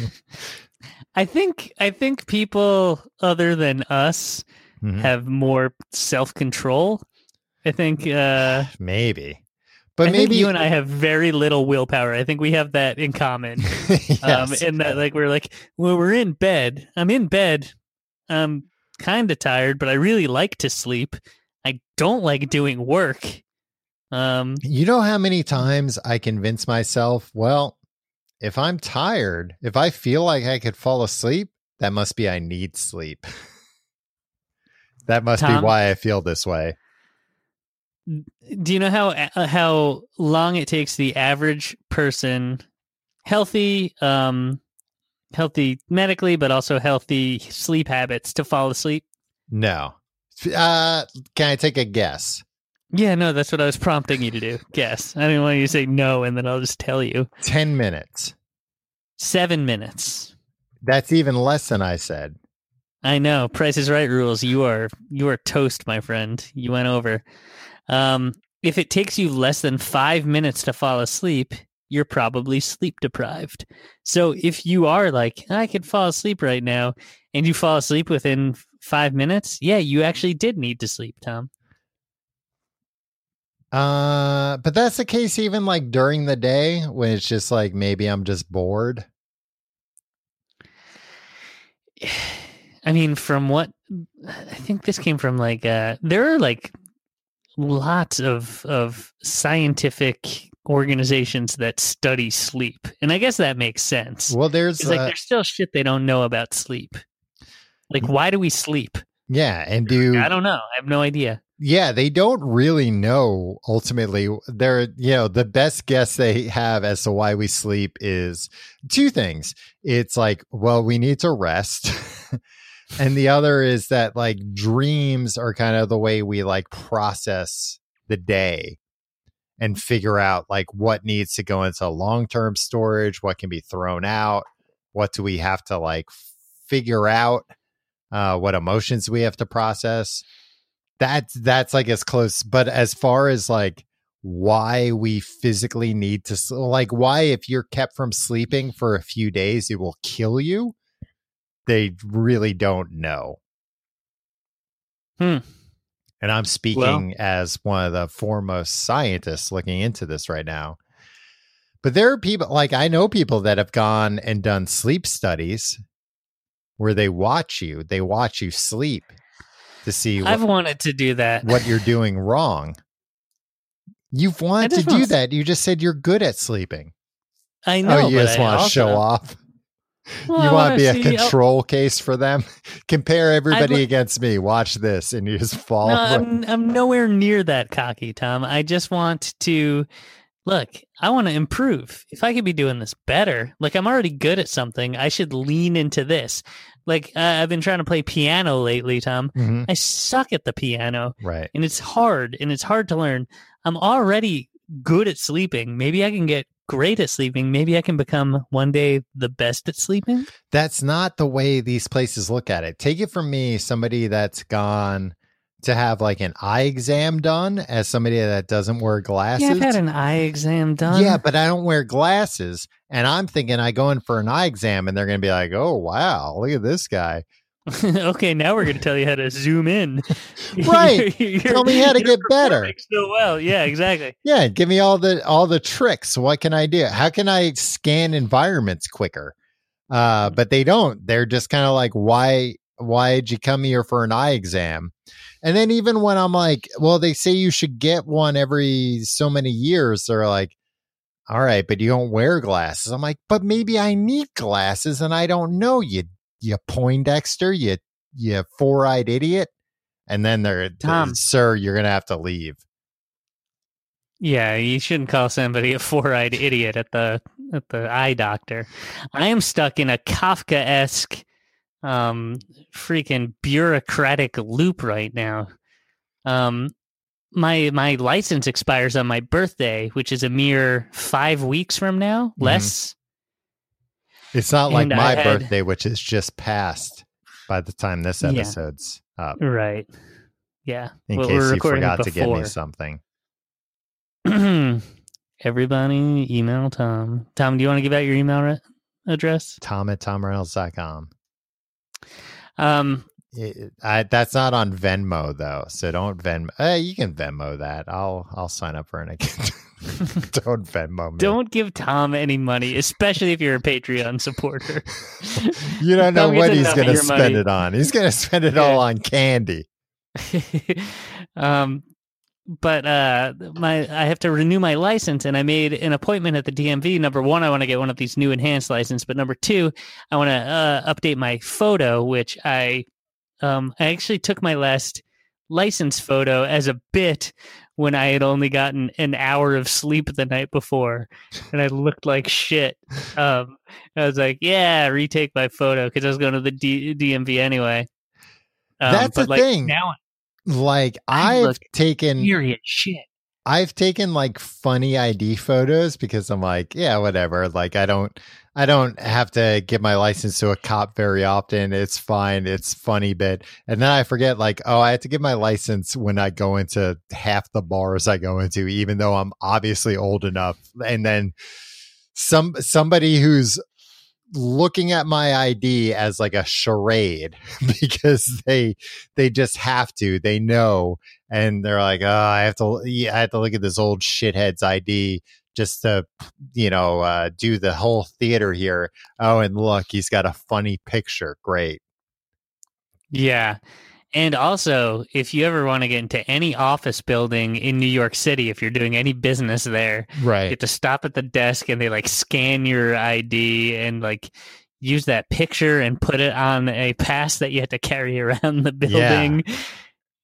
[laughs] I think I think people other than us Mhm. have more self control. I think uh Maybe. But I maybe you and I have very little willpower. I think we have that in common. [laughs] Um, Yes. in that, like, we're like, well, we're in bed. I'm in bed. I'm kind of tired, but I really like to sleep. I don't like doing work. Um, You know how many times I convince myself, well, if I'm tired, if I feel like I could fall asleep, that must be I need sleep. [laughs] that must Tom? be why I feel this way. do you know how uh, how long it takes the average person, healthy, um, healthy medically, but also healthy sleep habits to fall asleep? No. Uh, can I take a guess? Yeah, no, that's what I was prompting you to do. Guess. I didn't want you to say no, and then I'll just tell you. 10 minutes. Seven minutes. That's even less than I said. I know. Price is right rules. You are you are toast, my friend. You went over. Um, if it takes you less than five minutes to fall asleep, you're probably sleep deprived. So if you are like, I could fall asleep right now, and you fall asleep within five minutes, yeah, you actually did need to sleep, Tom. Uh, but that's the case even like during the day when it's just like maybe I'm just bored. [sighs] I mean, from what I think this came from, like uh, there are like lots of of scientific organizations that study sleep, and I guess that makes sense. Well, there's It's like uh, there's still shit they don't know about sleep. Like, why do we sleep? yeah, and do I don't know. I have no idea. Yeah, they don't really know ultimately. They're, you know, the best guess they have as to why we sleep is two things. It's like, well, we need to rest. [laughs] and the other is that like dreams are kind of the way we like process the day and figure out like what needs to go into long term storage, what can be thrown out, what do we have to like figure out, uh, what emotions we have to process that's that's like as close but as far as like why we physically need to like why if you're kept from sleeping for a few days it will kill you they really don't know. Hmm. and i'm speaking as one of the foremost scientists looking into this right now. But there are people like i know people that have gone and done sleep studies where they watch you they watch you sleep to see what, I've wanted to do that. what you're doing wrong. You've wanted to do that. You just said you're good at sleeping. I oh, know. oh, you just I want to show off. Well, you want wanna be a oh, control case for them. [laughs] Compare everybody li- against me. Watch this, and you just fall. No, I'm, I'm nowhere near that cocky, Tom. I just want to look, I want to improve. If I could be doing this better, like I'm already good at something, I should lean into this. Like uh, I've been trying to play piano lately, Tom. Mhm. I suck at the piano, Right. and it's hard, and it's hard to learn. I'm already good at sleeping. Maybe I can get great at sleeping. Maybe I can become one day the best at sleeping. That's not the way these places look at it. Take it from me, somebody that's gone to have like an eye exam done as somebody that doesn't wear glasses. Yeah, I've had an eye exam done. Yeah, but I don't wear glasses. And I'm thinking I go in for an eye exam and they're going to be like, oh, wow, look at this guy. [laughs] okay, now we're going to tell you how to zoom in. [laughs] Right. You're- Tell me how to get better. So well, yeah, exactly. Yeah, give me all the all the tricks. What can I do? How can I scan environments quicker? Uh, but they don't. They're just kind of like, why why'd you come here for an eye exam? And then even when I'm like, well, they say you should get one every so many years, they're like, all right, but you don't wear glasses. I'm like, but maybe I need glasses and I don't know you, you Poindexter, you, you four eyed idiot. And then they're, Tom. sir, you're going to have to leave. Yeah, you shouldn't call somebody a four-eyed idiot at the at the eye doctor. I am stuck in a Kafka-esque, um, freaking bureaucratic loop right now. Um, my my license expires on my birthday, which is a mere five weeks from now, Mhm. less. It's not like And my had- birthday, which is just passed by the time this Yeah. episode's up. Right. Yeah. In Well, case you forgot to give me something. [clears throat] Everybody, email Tom. Tom, do you want to give out your email re- address? Tom at tomreynolds.com. Um, It, I, that's not on Venmo though, so don't Venmo. Uh, you can Venmo that. I'll I'll sign up for an account. [laughs] [laughs] don't Venmo me. don't give Tom any money, especially if you're a Patreon supporter. [laughs] You don't know what he's going to spend money. it on. He's going to spend it all on candy. um, but uh, my I have to renew my license, and I made an appointment at the DMV. Number one, I want to get one of these new enhanced license, but number two, I want to uh, update my photo, which I um I actually took my last license photo as a bit when I had only gotten an hour of sleep the night before, and I looked like shit. Um, I was like, yeah, retake my photo because I was going to the D- DMV anyway. Um, That's but the like, thing. Now Like I I've taken serious shit. I've taken like funny ID photos because I'm like, yeah, whatever. Like I don't I don't have to give my license to a cop very often. It's fine. It's funny bit. And then I forget like, oh, I have to give my license when I go into half the bars I go into, even though I'm obviously old enough. And then some somebody who's looking at my ID as like a charade [laughs] because they they just have to. They know and they're like, "Oh, I have to, yeah, I have to look at this old shithead's ID just to, you know, uh, do the whole theater here." Oh, and look, he's got a funny picture. Great. Yeah. And also, if you ever want to get into any office building in New York City, if you're doing any business there, right, you have to stop at the desk and they like scan your ID and like use that picture and put it on a pass that you have to carry [laughs] around the building.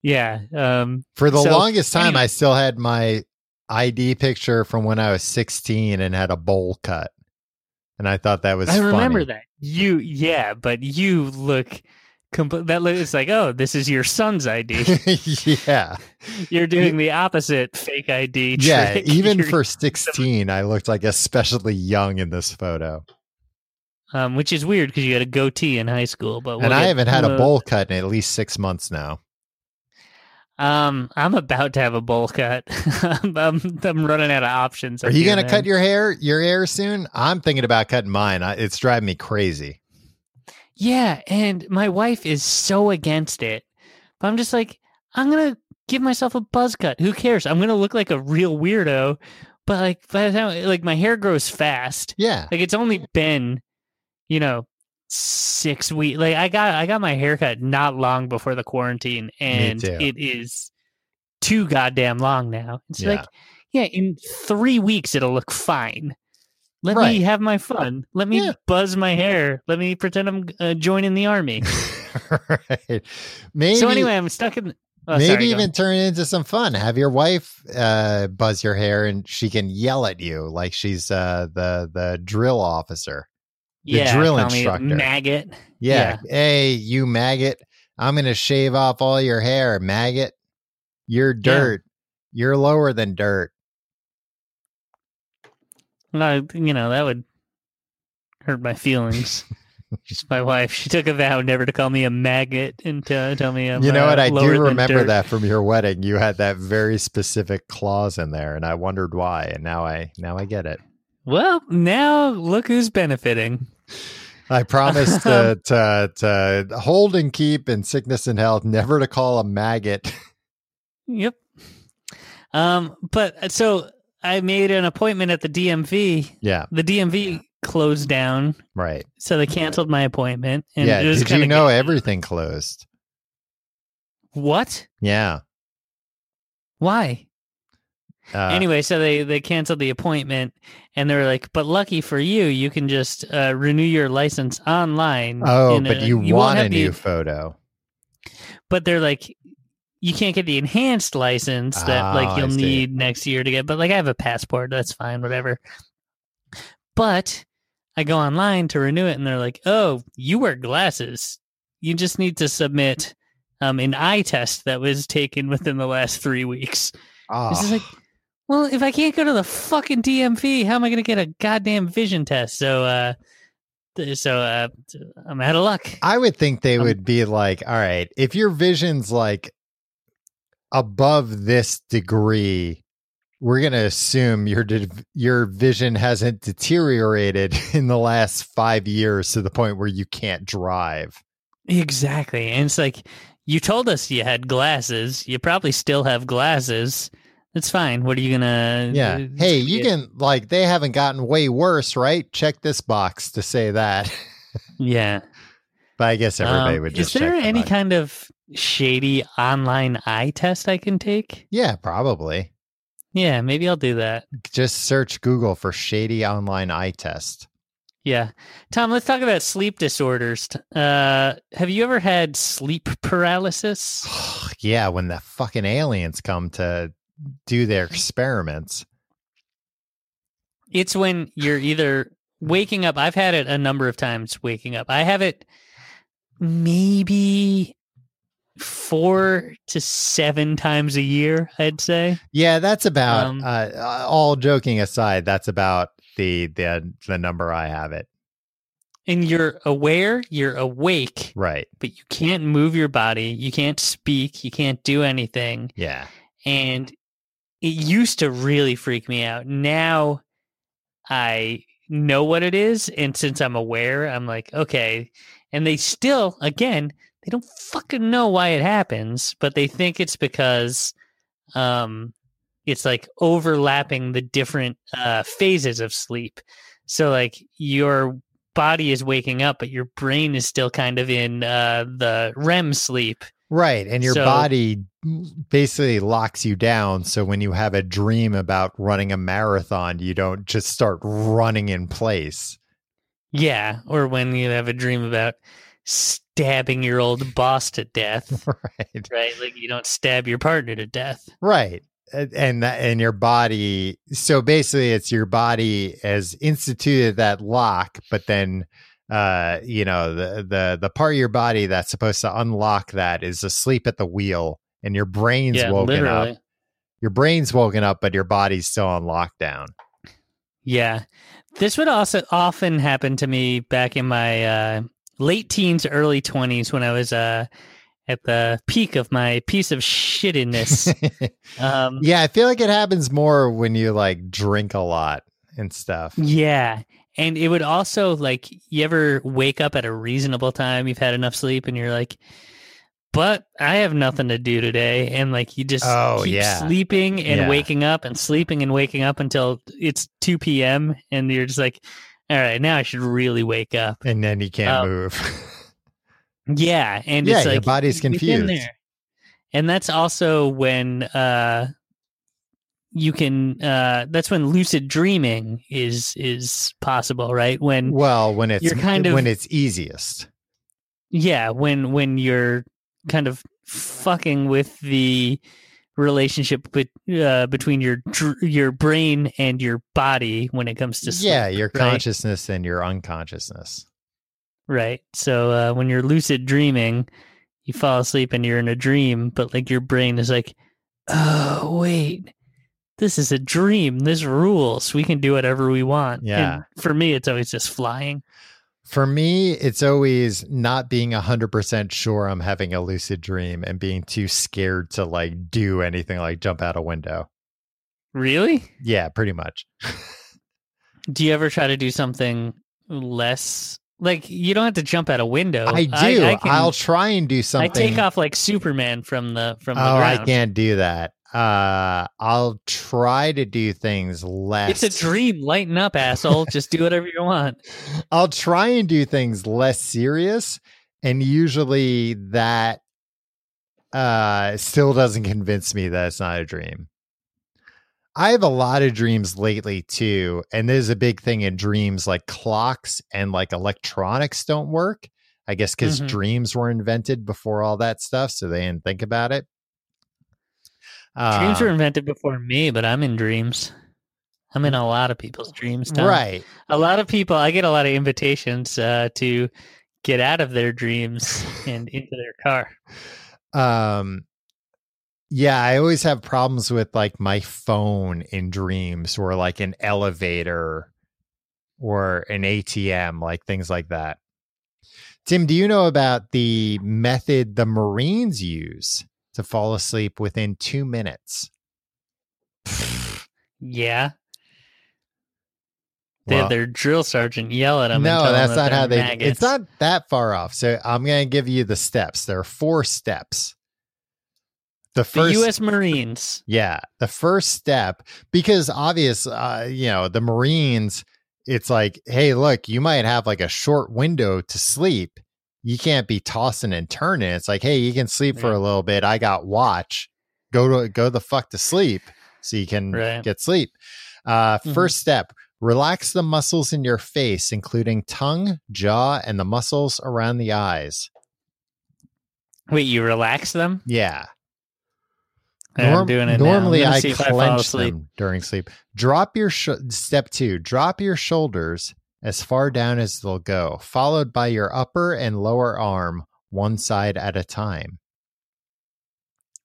Yeah. Um, For the So, longest time, anyway. I still had my ID picture from when I was 16 and had a bowl cut. And I thought that was I remember funny. that. You, yeah, but you look. Compl- that it's like, oh, this is your son's ID. [laughs] yeah. You're doing the opposite fake ID. Yeah. trick. [laughs] Even You're- for [laughs] 16, I looked like especially young in this photo. um, which is weird because you had a goatee in high school. But we'll and I get- haven't had a bowl cut in at least six months now. Um, I'm about to have a bowl cut. I'm, I'm, I'm running out of options. Are you going to cut your hair, your hair soon? I'm thinking about cutting mine. I, it's driving me crazy. Yeah, and my wife is so against it. But I'm just like, I'm gonna give myself a buzz cut. Who cares? I'm gonna look like a real weirdo. But like by the time like my hair grows fast. Yeah. Like it's only been, you know, six weeks. Like I got I got my haircut not long before the quarantine, and it is too goddamn long now. It's Yeah. like, yeah, in three weeks it'll look fine. Let Right. me have my fun. Let me Yeah. buzz my hair. Let me pretend I'm uh, joining the army. [laughs] right. Maybe. So anyway, I'm stuck in Oh, Maybe sorry, even turn it into some fun. Have your wife uh, buzz your hair, and she can yell at you like she's uh, the the drill officer. the yeah, drill instructor. maggot. Yeah. Hey, you maggot! I'm gonna shave off all your hair, maggot. You're dirt. You're lower than dirt. No, you know that would hurt my feelings. [laughs] Just my wife. She took a vow never to call me a maggot and to tell me I'm. you know uh, what? I do remember that from your wedding. You had that very specific clause in there, and I wondered why. And now I now I get it. Well, now look who's benefiting. I promised to, [laughs] to to hold and keep in sickness and health, never to call a maggot. [laughs] Yep. Um, but uh, so I made an appointment at the DMV. yeah, The DMV closed down, right. so they canceled my appointment. And yeah. it was Did you know everything closed? what? Yeah. Why? Uh, anyway, so they they canceled the appointment, and they were like, "But lucky for you, you can just uh, renew your license online." Oh, but a- you, won't want a the- new photo. But they're like, you can't get the enhanced license that Oh, like you'll need next year to get. But like, I have a passport, that's fine, whatever. But I go online to renew it, and they're like, "Oh, you wear glasses. You just need to submit." Um, an eye test that was taken within the last three weeks. Oh, This is like, well, if I can't go to the fucking DMV, how am I going to get a goddamn vision test? So, uh, so uh, I'm out of luck. I would think they Um, would be like, all right, if your vision's like above this degree, we're going to assume your de- your vision hasn't deteriorated [laughs] in the last 5 years to the point where you can't drive. Exactly, and it's like you told us you had glasses. You probably still have glasses. It's fine. What are you gonna? Yeah. uh, Hey, you yeah. can like they haven't gotten way worse, right? Check this box to say that. Yeah. [laughs] but I guess everybody Um, would just is there any box. kind of shady online eye test I can take? Yeah, probably. Yeah, maybe I'll do that. Just search Google for shady online eye test. Yeah. Tom, let's talk about sleep disorders. Uh, have you ever had sleep paralysis? [sighs] yeah, when the fucking aliens come to do their experiments. It's when you're either waking up. I've had it a number of times waking up. I have it maybe four to seven times a year, I'd say. Yeah, that's about Um, uh, all joking aside, that's about the the the number I have it. And you're aware, you're awake, Right. but you can't move your body. You can't speak. You can't do anything. Yeah. and it used to really freak me out. Now I know what it is, and since I'm aware, I'm like, okay. And they still, again, they don't fucking know why it happens, but they think it's because um it's like overlapping the different uh phases of sleep. So like your body is waking up, but your brain is still kind of in uh the REM sleep. Right. And your So- body basically locks you down. So when you have a dream about running a marathon, you don't just start running in place. Yeah, or when you have a dream about stabbing your old boss to death, [laughs] right. right? Like you don't stab your partner to death. Right. And and that, and your body so basically it's your body has instituted that lock, but then uh you know the the the part of your body that's supposed to unlock that is asleep at the wheel and your brain's yeah, woken literally. up. Your brain's woken up, but your body's still on lockdown. Yeah. This would also often happen to me back in my uh, late teens, early 20s when I was uh, at the peak of my piece of shittedness. [laughs] um, yeah, I feel like it happens more when you like drink a lot and stuff. Yeah. And it would also like you ever wake up at a reasonable time, you've had enough sleep and you're like, but I have nothing to do today. And like you just Oh, keep yeah. sleeping and Yeah. waking up and sleeping and waking up until it's 2 p.m. And you're just like, all right, now I should really wake up. And then you can't Um, move. [laughs] Yeah. And Yeah, it's your body's confused. there. And that's also when uh you can uh that's when lucid dreaming is is possible, right? When well, when it's you're kind of- when it's easiest. yeah when when you're kind of fucking with the relationship bet, uh, between your your brain and your body when it comes to sleep. yeah, your right? consciousness and your unconsciousness. Right. So uh, when you're lucid dreaming, you fall asleep and you're in a dream, but like your brain is like, oh wait, this is a dream. This rules. We can do whatever we want. Yeah. And for me, it's always just flying. For me, it's always not being 100% sure I'm having a lucid dream and being too scared to like do anything like jump out a window. Really? Yeah, pretty much. Do you ever try to do something less? Like you don't have to jump out a window. I do. I, will try and do something. I take off like Superman from the from the oh, I can't do that. Uh, I'll try to do things less. It's a dream. Lighten up, asshole. Just do whatever you want. [laughs] I'll try and do things less serious, and usually that uh still doesn't convince me that it's not a dream. I have a lot of dreams lately too, and there's a big thing in dreams like clocks and like electronics don't work. I guess because Mhm. dreams were invented before all that stuff, so they didn't think about it. Dreams Uh, were invented before me, but I'm in dreams. I'm in a lot of people's dreams. Tom. right. A lot of people. I get a lot of invitations uh, to get out of their dreams [laughs] and into their car. um yeah i always have problems with like my phone in dreams or like an elevator or an atm like things like that tim do you know about the method the marines use to fall asleep within two minutes Yeah. They Well- have their drill sergeant yell at them. no that's not how they it's not that far off so i'm gonna give you the steps there are four steps the the U.S. Marines. Yeah, the first step because obvious, uh, you know, the Marines. It's like, hey, look, you might have like a short window to sleep. You can't be tossing and turning. It's like, hey, you can sleep for a little bit. I got watch. Go to go the fuck to sleep so you can Right. get sleep. Uh, Mhm. First step: relax the muscles in your face, including tongue, jaw, and the muscles around the eyes. Wait, you relax them? Yeah. Yeah, Norm- I'm doing it Normally, I if I clench them during sleep. Drop your sh- step two. Drop your shoulders as far down as they'll go, followed by your upper and lower arm, one side at a time.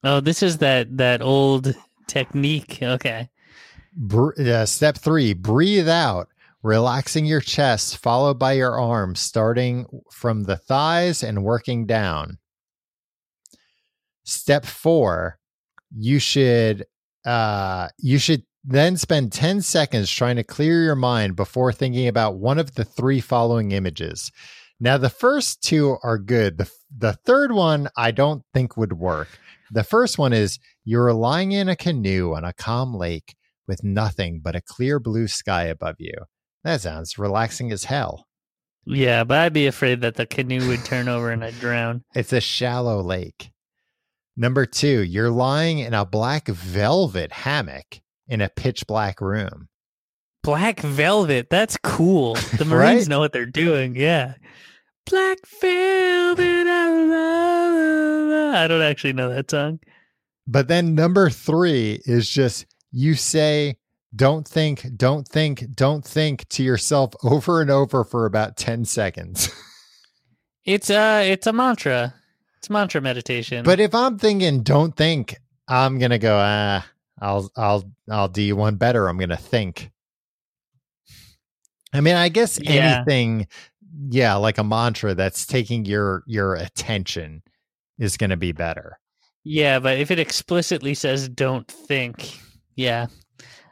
Oh, this is that that old technique. Okay. Br- uh, step three. Breathe out, relaxing your chest, followed by your arms, starting from the thighs and working down. Step four. You should uh you should then spend 10 seconds trying to clear your mind before thinking about one of the three following images. Now the first two are good. The the third one I don't think would work. The first one is you're lying in a canoe on a calm lake with nothing but a clear blue sky above you. That sounds relaxing as hell. Yeah, but I'd be afraid that the canoe would turn over and I'd drown. [laughs] It's a shallow lake. Number two, you're lying in a black velvet hammock in a pitch black room. Black Velvet. That's cool. [laughs] The Marines Right? know what they're doing. Yeah. Black Velvet. I don't actually know that song. But then number three is just you say, don't think, don't think, don't think to yourself over and over for about 10 seconds. [laughs] It's a it's a mantra. It's mantra meditation. but if I'm thinking, don't think, I'm going to go, ah, I'll, I'll, I'll do you one better. I'm going to think. I mean, I guess Yeah. anything, yeah, like a mantra that's taking your, your attention is going to be better. yeah, but if it explicitly says don't think, yeah.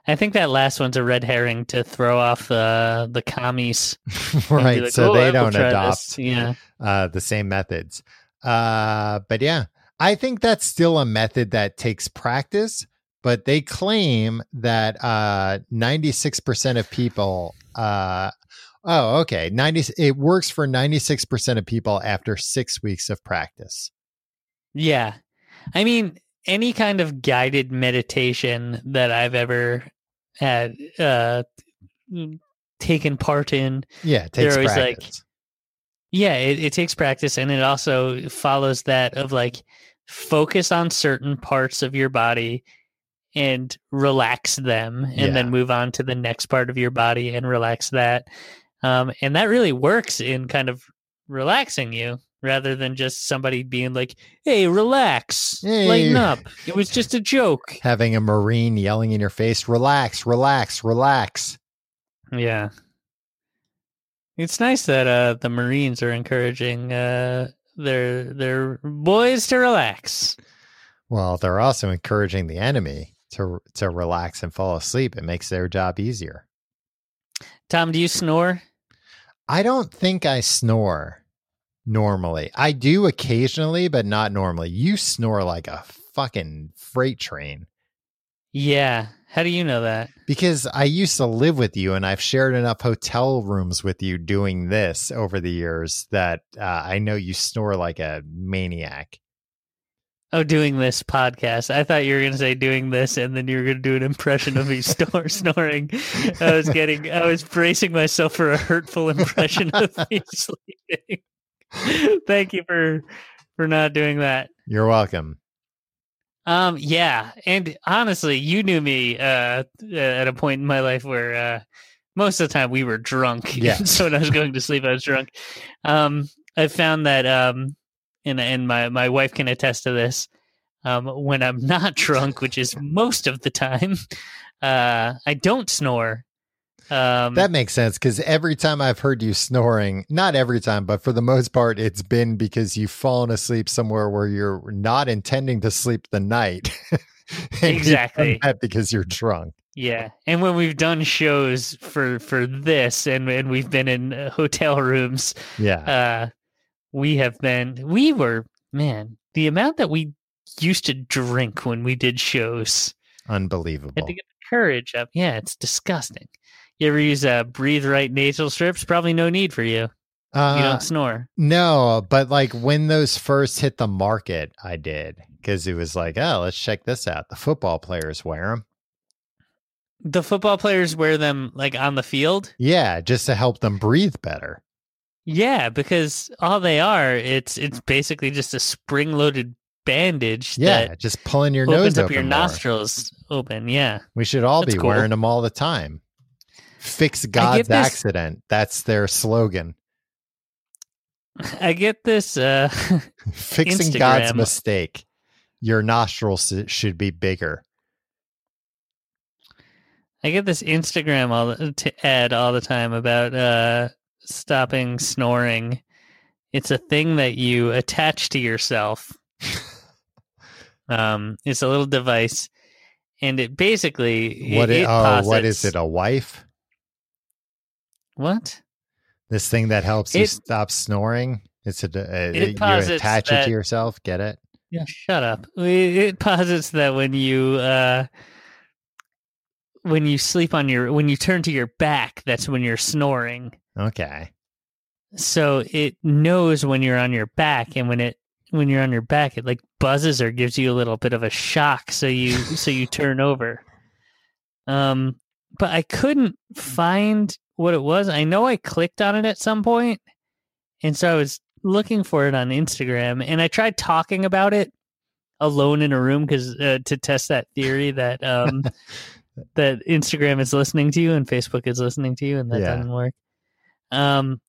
I think that last one's a red herring to throw off uh, the commies. [laughs] right. like, so "Oh, they I don't adopt. this." Yeah. uh, the same methods. Uh, but yeah, I think that's still a method that takes practice. But they claim that uh, 96% of people, uh, oh, okay, 90, it works for 96% of people after six weeks of practice. Yeah. I mean, any kind of guided meditation that I've ever had uh taken part in, Yeah, it takes always like- yeah, it, it takes practice and it also follows that of like focus on certain parts of your body and relax them and Yeah. then move on to the next part of your body and relax that. Um, and that really works in kind of relaxing you rather than just somebody being like hey relax lighten up. It was just a joke. [laughs] Having a Marine yelling in your face, relax, relax, relax. yeah. It's nice that uh, the marines are encouraging uh, their their boys to relax. Well, they're also encouraging the enemy to to relax and fall asleep. It makes their job easier. tom do you snore I don't think I snore normally. I do occasionally, but not normally. You snore like a fucking freight train. yeah how do you know that Because I used to live with you and I've shared enough hotel rooms with you doing this over the years that uh, I know you snore like a maniac. Oh, doing this podcast. I thought you were going to say doing this, and then you were going to do an impression of me [laughs] snor- snoring. I was getting, I was bracing myself for a hurtful impression of [laughs] me sleeping. Thank you for for not doing that. You're welcome. Um, yeah, and honestly, you knew me uh, at a point in my life where uh, most of the time we were drunk. [laughs] Yeah. so when I was going to sleep, I was drunk. Um, I found that, um, and and my my wife can attest to this. Um, when I'm [laughs] not drunk, which is most of the time, [laughs] uh, I don't snore. Um, That makes sense because every time I've heard you snoring, not every time, but for the most part, it's been because you've fallen asleep somewhere where you're not intending to sleep the night. [laughs] And you've done Exactly. that because you're drunk. Yeah, and when we've done shows for for this, and and we've been in uh, hotel rooms, Yeah. uh we have been we were man the amount that we used to drink when we did shows Unbelievable. had to get the courage up yeah it's disgusting you ever use uh breathe right nasal strips probably no need for you you Uh, don't snore no, but like when those first hit the market, I did because it was like, oh, let's check this out. The football players wear them. the football players wear them like on the field Yeah, just to help them breathe better. Yeah because all they are it's it's basically just a spring loaded bandage Yeah, that just pulling your opens nose up open your more. nostrils open yeah We should all That's be cool. wearing them all the time. Fix God's this- accident. That's their slogan. [laughs] i get this uh [laughs] Fixing God's mistake. Your nostrils should be bigger. I get this Instagram all the, t- ad all the time about uh, stopping snoring. It's a thing that you attach to yourself. [laughs] um, it's a little device, and it basically What? it, it oh, what is it? A wife? What? This thing that helps you stop snoring. It's a, uh, It you attach it to yourself. Get it? Yeah, shut up. It, it posits that when you uh, when you sleep on your when you turn to your back, that's when you're snoring. Okay. so it knows when you're on your back and when it when you're on your back it like buzzes or gives you a little bit of a shock so you so you turn over um but i couldn't find what it was i know i clicked on it at some point and so i was looking for it on instagram and i tried talking about it alone in a room because uh, to test that theory that [laughs] um that instagram is listening to you and facebook is listening to you and that Yeah. doesn't work um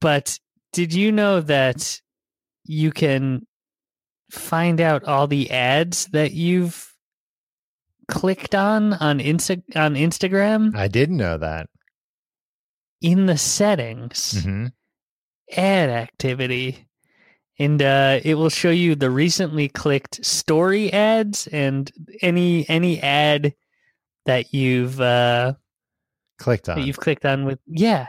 but did you know that you can find out all the ads that you've clicked on on Insta- on Instagram I didn't know that. in the settings hmm ad activity and uh, it will show you the recently clicked story ads and any any ad that you've uh, Clicked that on. you've clicked on with yeah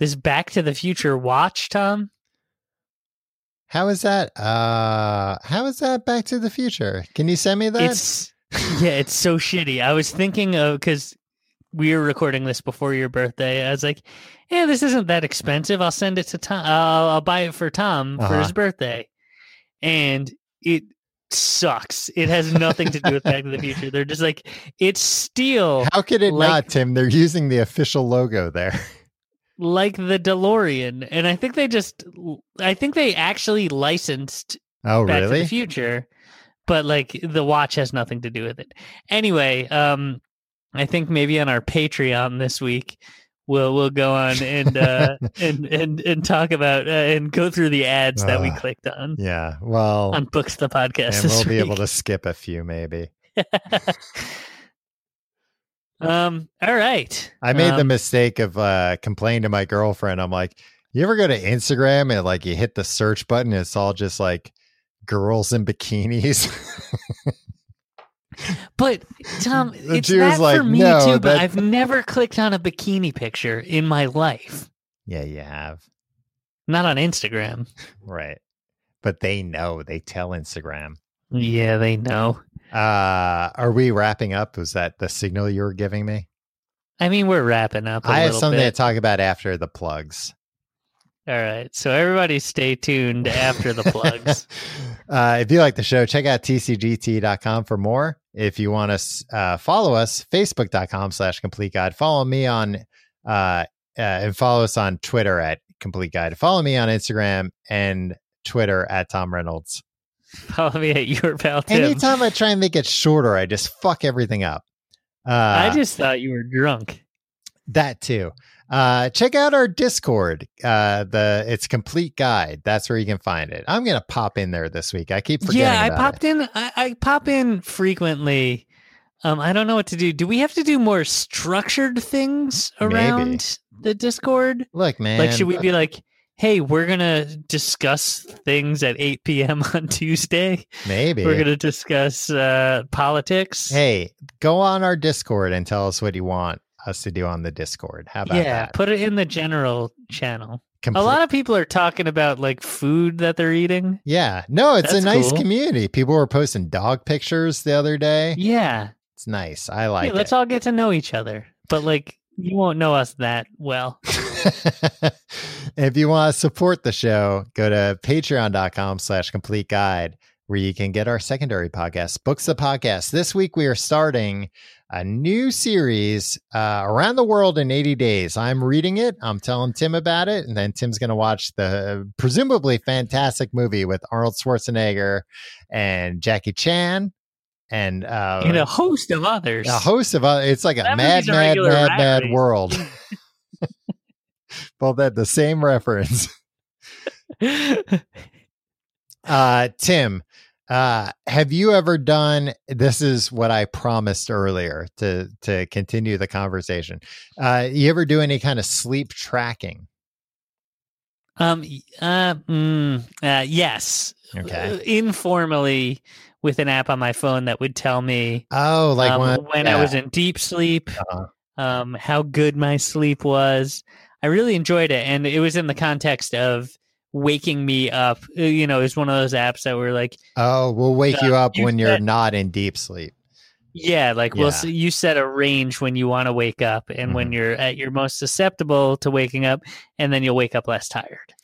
this Back to the Future watch, Tom. How is that? Uh, how is that Back to the Future? Can you send me that? It's yeah, it's so shitty. I was thinking of because we were recording this before your birthday. I was like, yeah, this isn't that expensive. I'll send it to Tom. I'll, I'll buy it for Tom for Uh-huh. his birthday, and it sucks. It has nothing to do with Back to the [laughs] Future. They're just like it's steel How could it like- not, Tim? They're using the official logo there. Like the DeLorean, and I think they just, I think they actually licensed Oh, Back to the Future, but like the watch has nothing to do with it. Anyway, um, I think maybe on our Patreon this week we'll we'll go on and uh, [laughs] and and and talk about uh, and go through the ads that we clicked on Yeah. Well, on Books the podcast. and we'll be able to skip a few, maybe. [laughs] um. All right. I made the Um, mistake of uh, complaining to my girlfriend. I'm like, you ever go to Instagram and like you hit the search button, it's all just like girls in bikinis. But Tom, [laughs] it's she that like, for me "No, too. But I've never clicked on a bikini picture in my life. yeah, you have. Not on Instagram. Right. But they know, they tell Instagram. Yeah, they know. Uh, are we wrapping up? Was that the signal you were giving me? I mean, we're wrapping up. I I have something bit. to talk about after the plugs. All right. So everybody stay tuned after the plugs. [laughs] uh, if you like the show, check out tcgt.com for more. If you want to uh, follow us, facebook.com slash complete guide. Follow me on, uh, uh, and follow us on Twitter at complete guide. Follow me on Instagram and Twitter at Tom Reynolds. [laughs] Follow me at your pal Tim. Anytime I try and make it shorter, I just fuck everything up. Uh, I just thought you were drunk. that too. Uh, check out our Discord. Uh, the it's complete guide. That's where you can find it. I'm gonna pop in there this week. I keep forgetting. Yeah, I popped it. in. I, I pop in frequently. Um, I don't know what to do. Do we have to do more structured things Maybe. around the Discord? Look, man. like, should we be like, "Hey, we're gonna discuss things at 8 p.m. [laughs] on Tuesday. Maybe. We're gonna discuss uh, politics." Hey, go on our Discord and tell us what you want us to do on the Discord. How about yeah, that? put it in the general channel. A lot of people are talking about like food that they're eating. yeah, no, it's a nice cool. community. People were posting dog pictures the other day. Yeah, It's nice. I like yeah let's it. all get to know each other. But like, you won't know us that well. [laughs] [laughs] if you want to support the show, go to patreon.com slash complete guide where you can get our secondary podcast, Books the Podcast. This week we are starting a new series uh, around the world in 80 days. I'm reading it. I'm telling Tim about it. And then Tim's going to watch the presumably fantastic movie with Arnold Schwarzenegger and Jackie Chan and uh, and a host of others. a host of others. It's like a That mad, a mad, regular mad, mad world. [laughs] Both had the same reference. Uh, Tim, uh, have you ever done? This is what I promised earlier to to continue the conversation. Uh, you ever do any kind of sleep tracking? um. Uh. mm, uh yes. Okay. Uh, informally, with an app on my phone that would tell me Oh, like um, when, when I was in deep sleep, Uh-huh. um, how good my sleep was. I really enjoyed it, and it was in the context of waking me up. Uh, You know, it's one of those apps that were like, Oh, we'll wake you Uh, up you when you're not in deep sleep. yeah, like well, Yeah. so you set a range when you want to wake up, and when Mhm. you're at your most susceptible to waking up, and then you'll wake up less tired.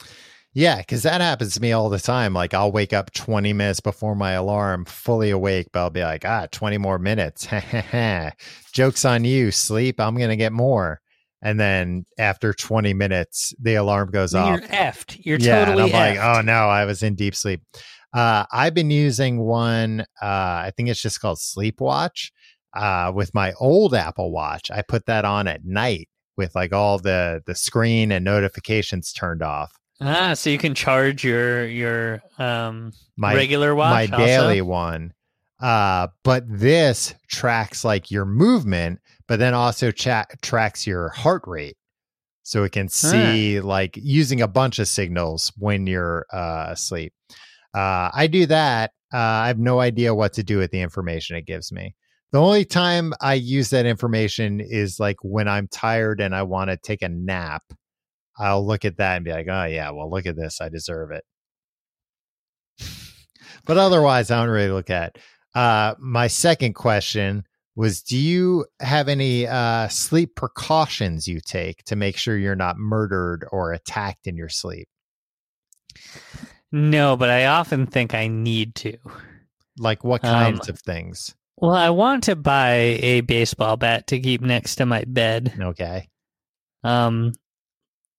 Yeah, because that happens to me all the time. Like I'll wake up 20 minutes before my alarm, fully awake, but I'll be like, ah, 20 more minutes. [laughs] Joke's on you, sleep. I'm going to get more. And then after 20 minutes, the alarm goes Then off. You're effed. You're yeah, totally and I'm like, oh no, I was in deep sleep. Uh, I've been using one, uh, I think it's just called Sleepwatch uh, with my old Apple Watch. I put that on at night with like all the the screen and notifications turned off. Ah, so you can charge your your um My regular watch. my also? daily one. Uh, but this tracks like your movement, but then also cha- tracks your heart rate. So it can see like using a bunch of signals when you're uh, asleep. Uh, I do that. Uh, I have no idea what to do with the information it gives me. The only time I use that information is like when I'm tired and I want to take a nap. I'll look at that and be like, oh, yeah, well, look at this. I deserve it. but otherwise, I don't really look at. Uh, my second question was Do you have any uh, sleep precautions you take to make sure you're not murdered or attacked in your sleep? No, but I often think I need to. Like what Um, kinds of things? Well, I want to buy a baseball bat to keep next to my bed. Okay. Um,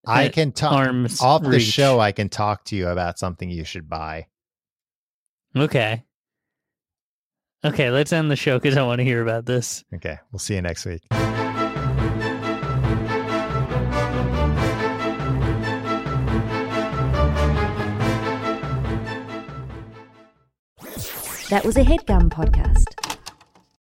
I can talk arms off the show. I can talk to you about something you should buy. Okay. Okay, let's end the show because I want to hear about this. Okay, we'll see you next week. That was a headgum podcast.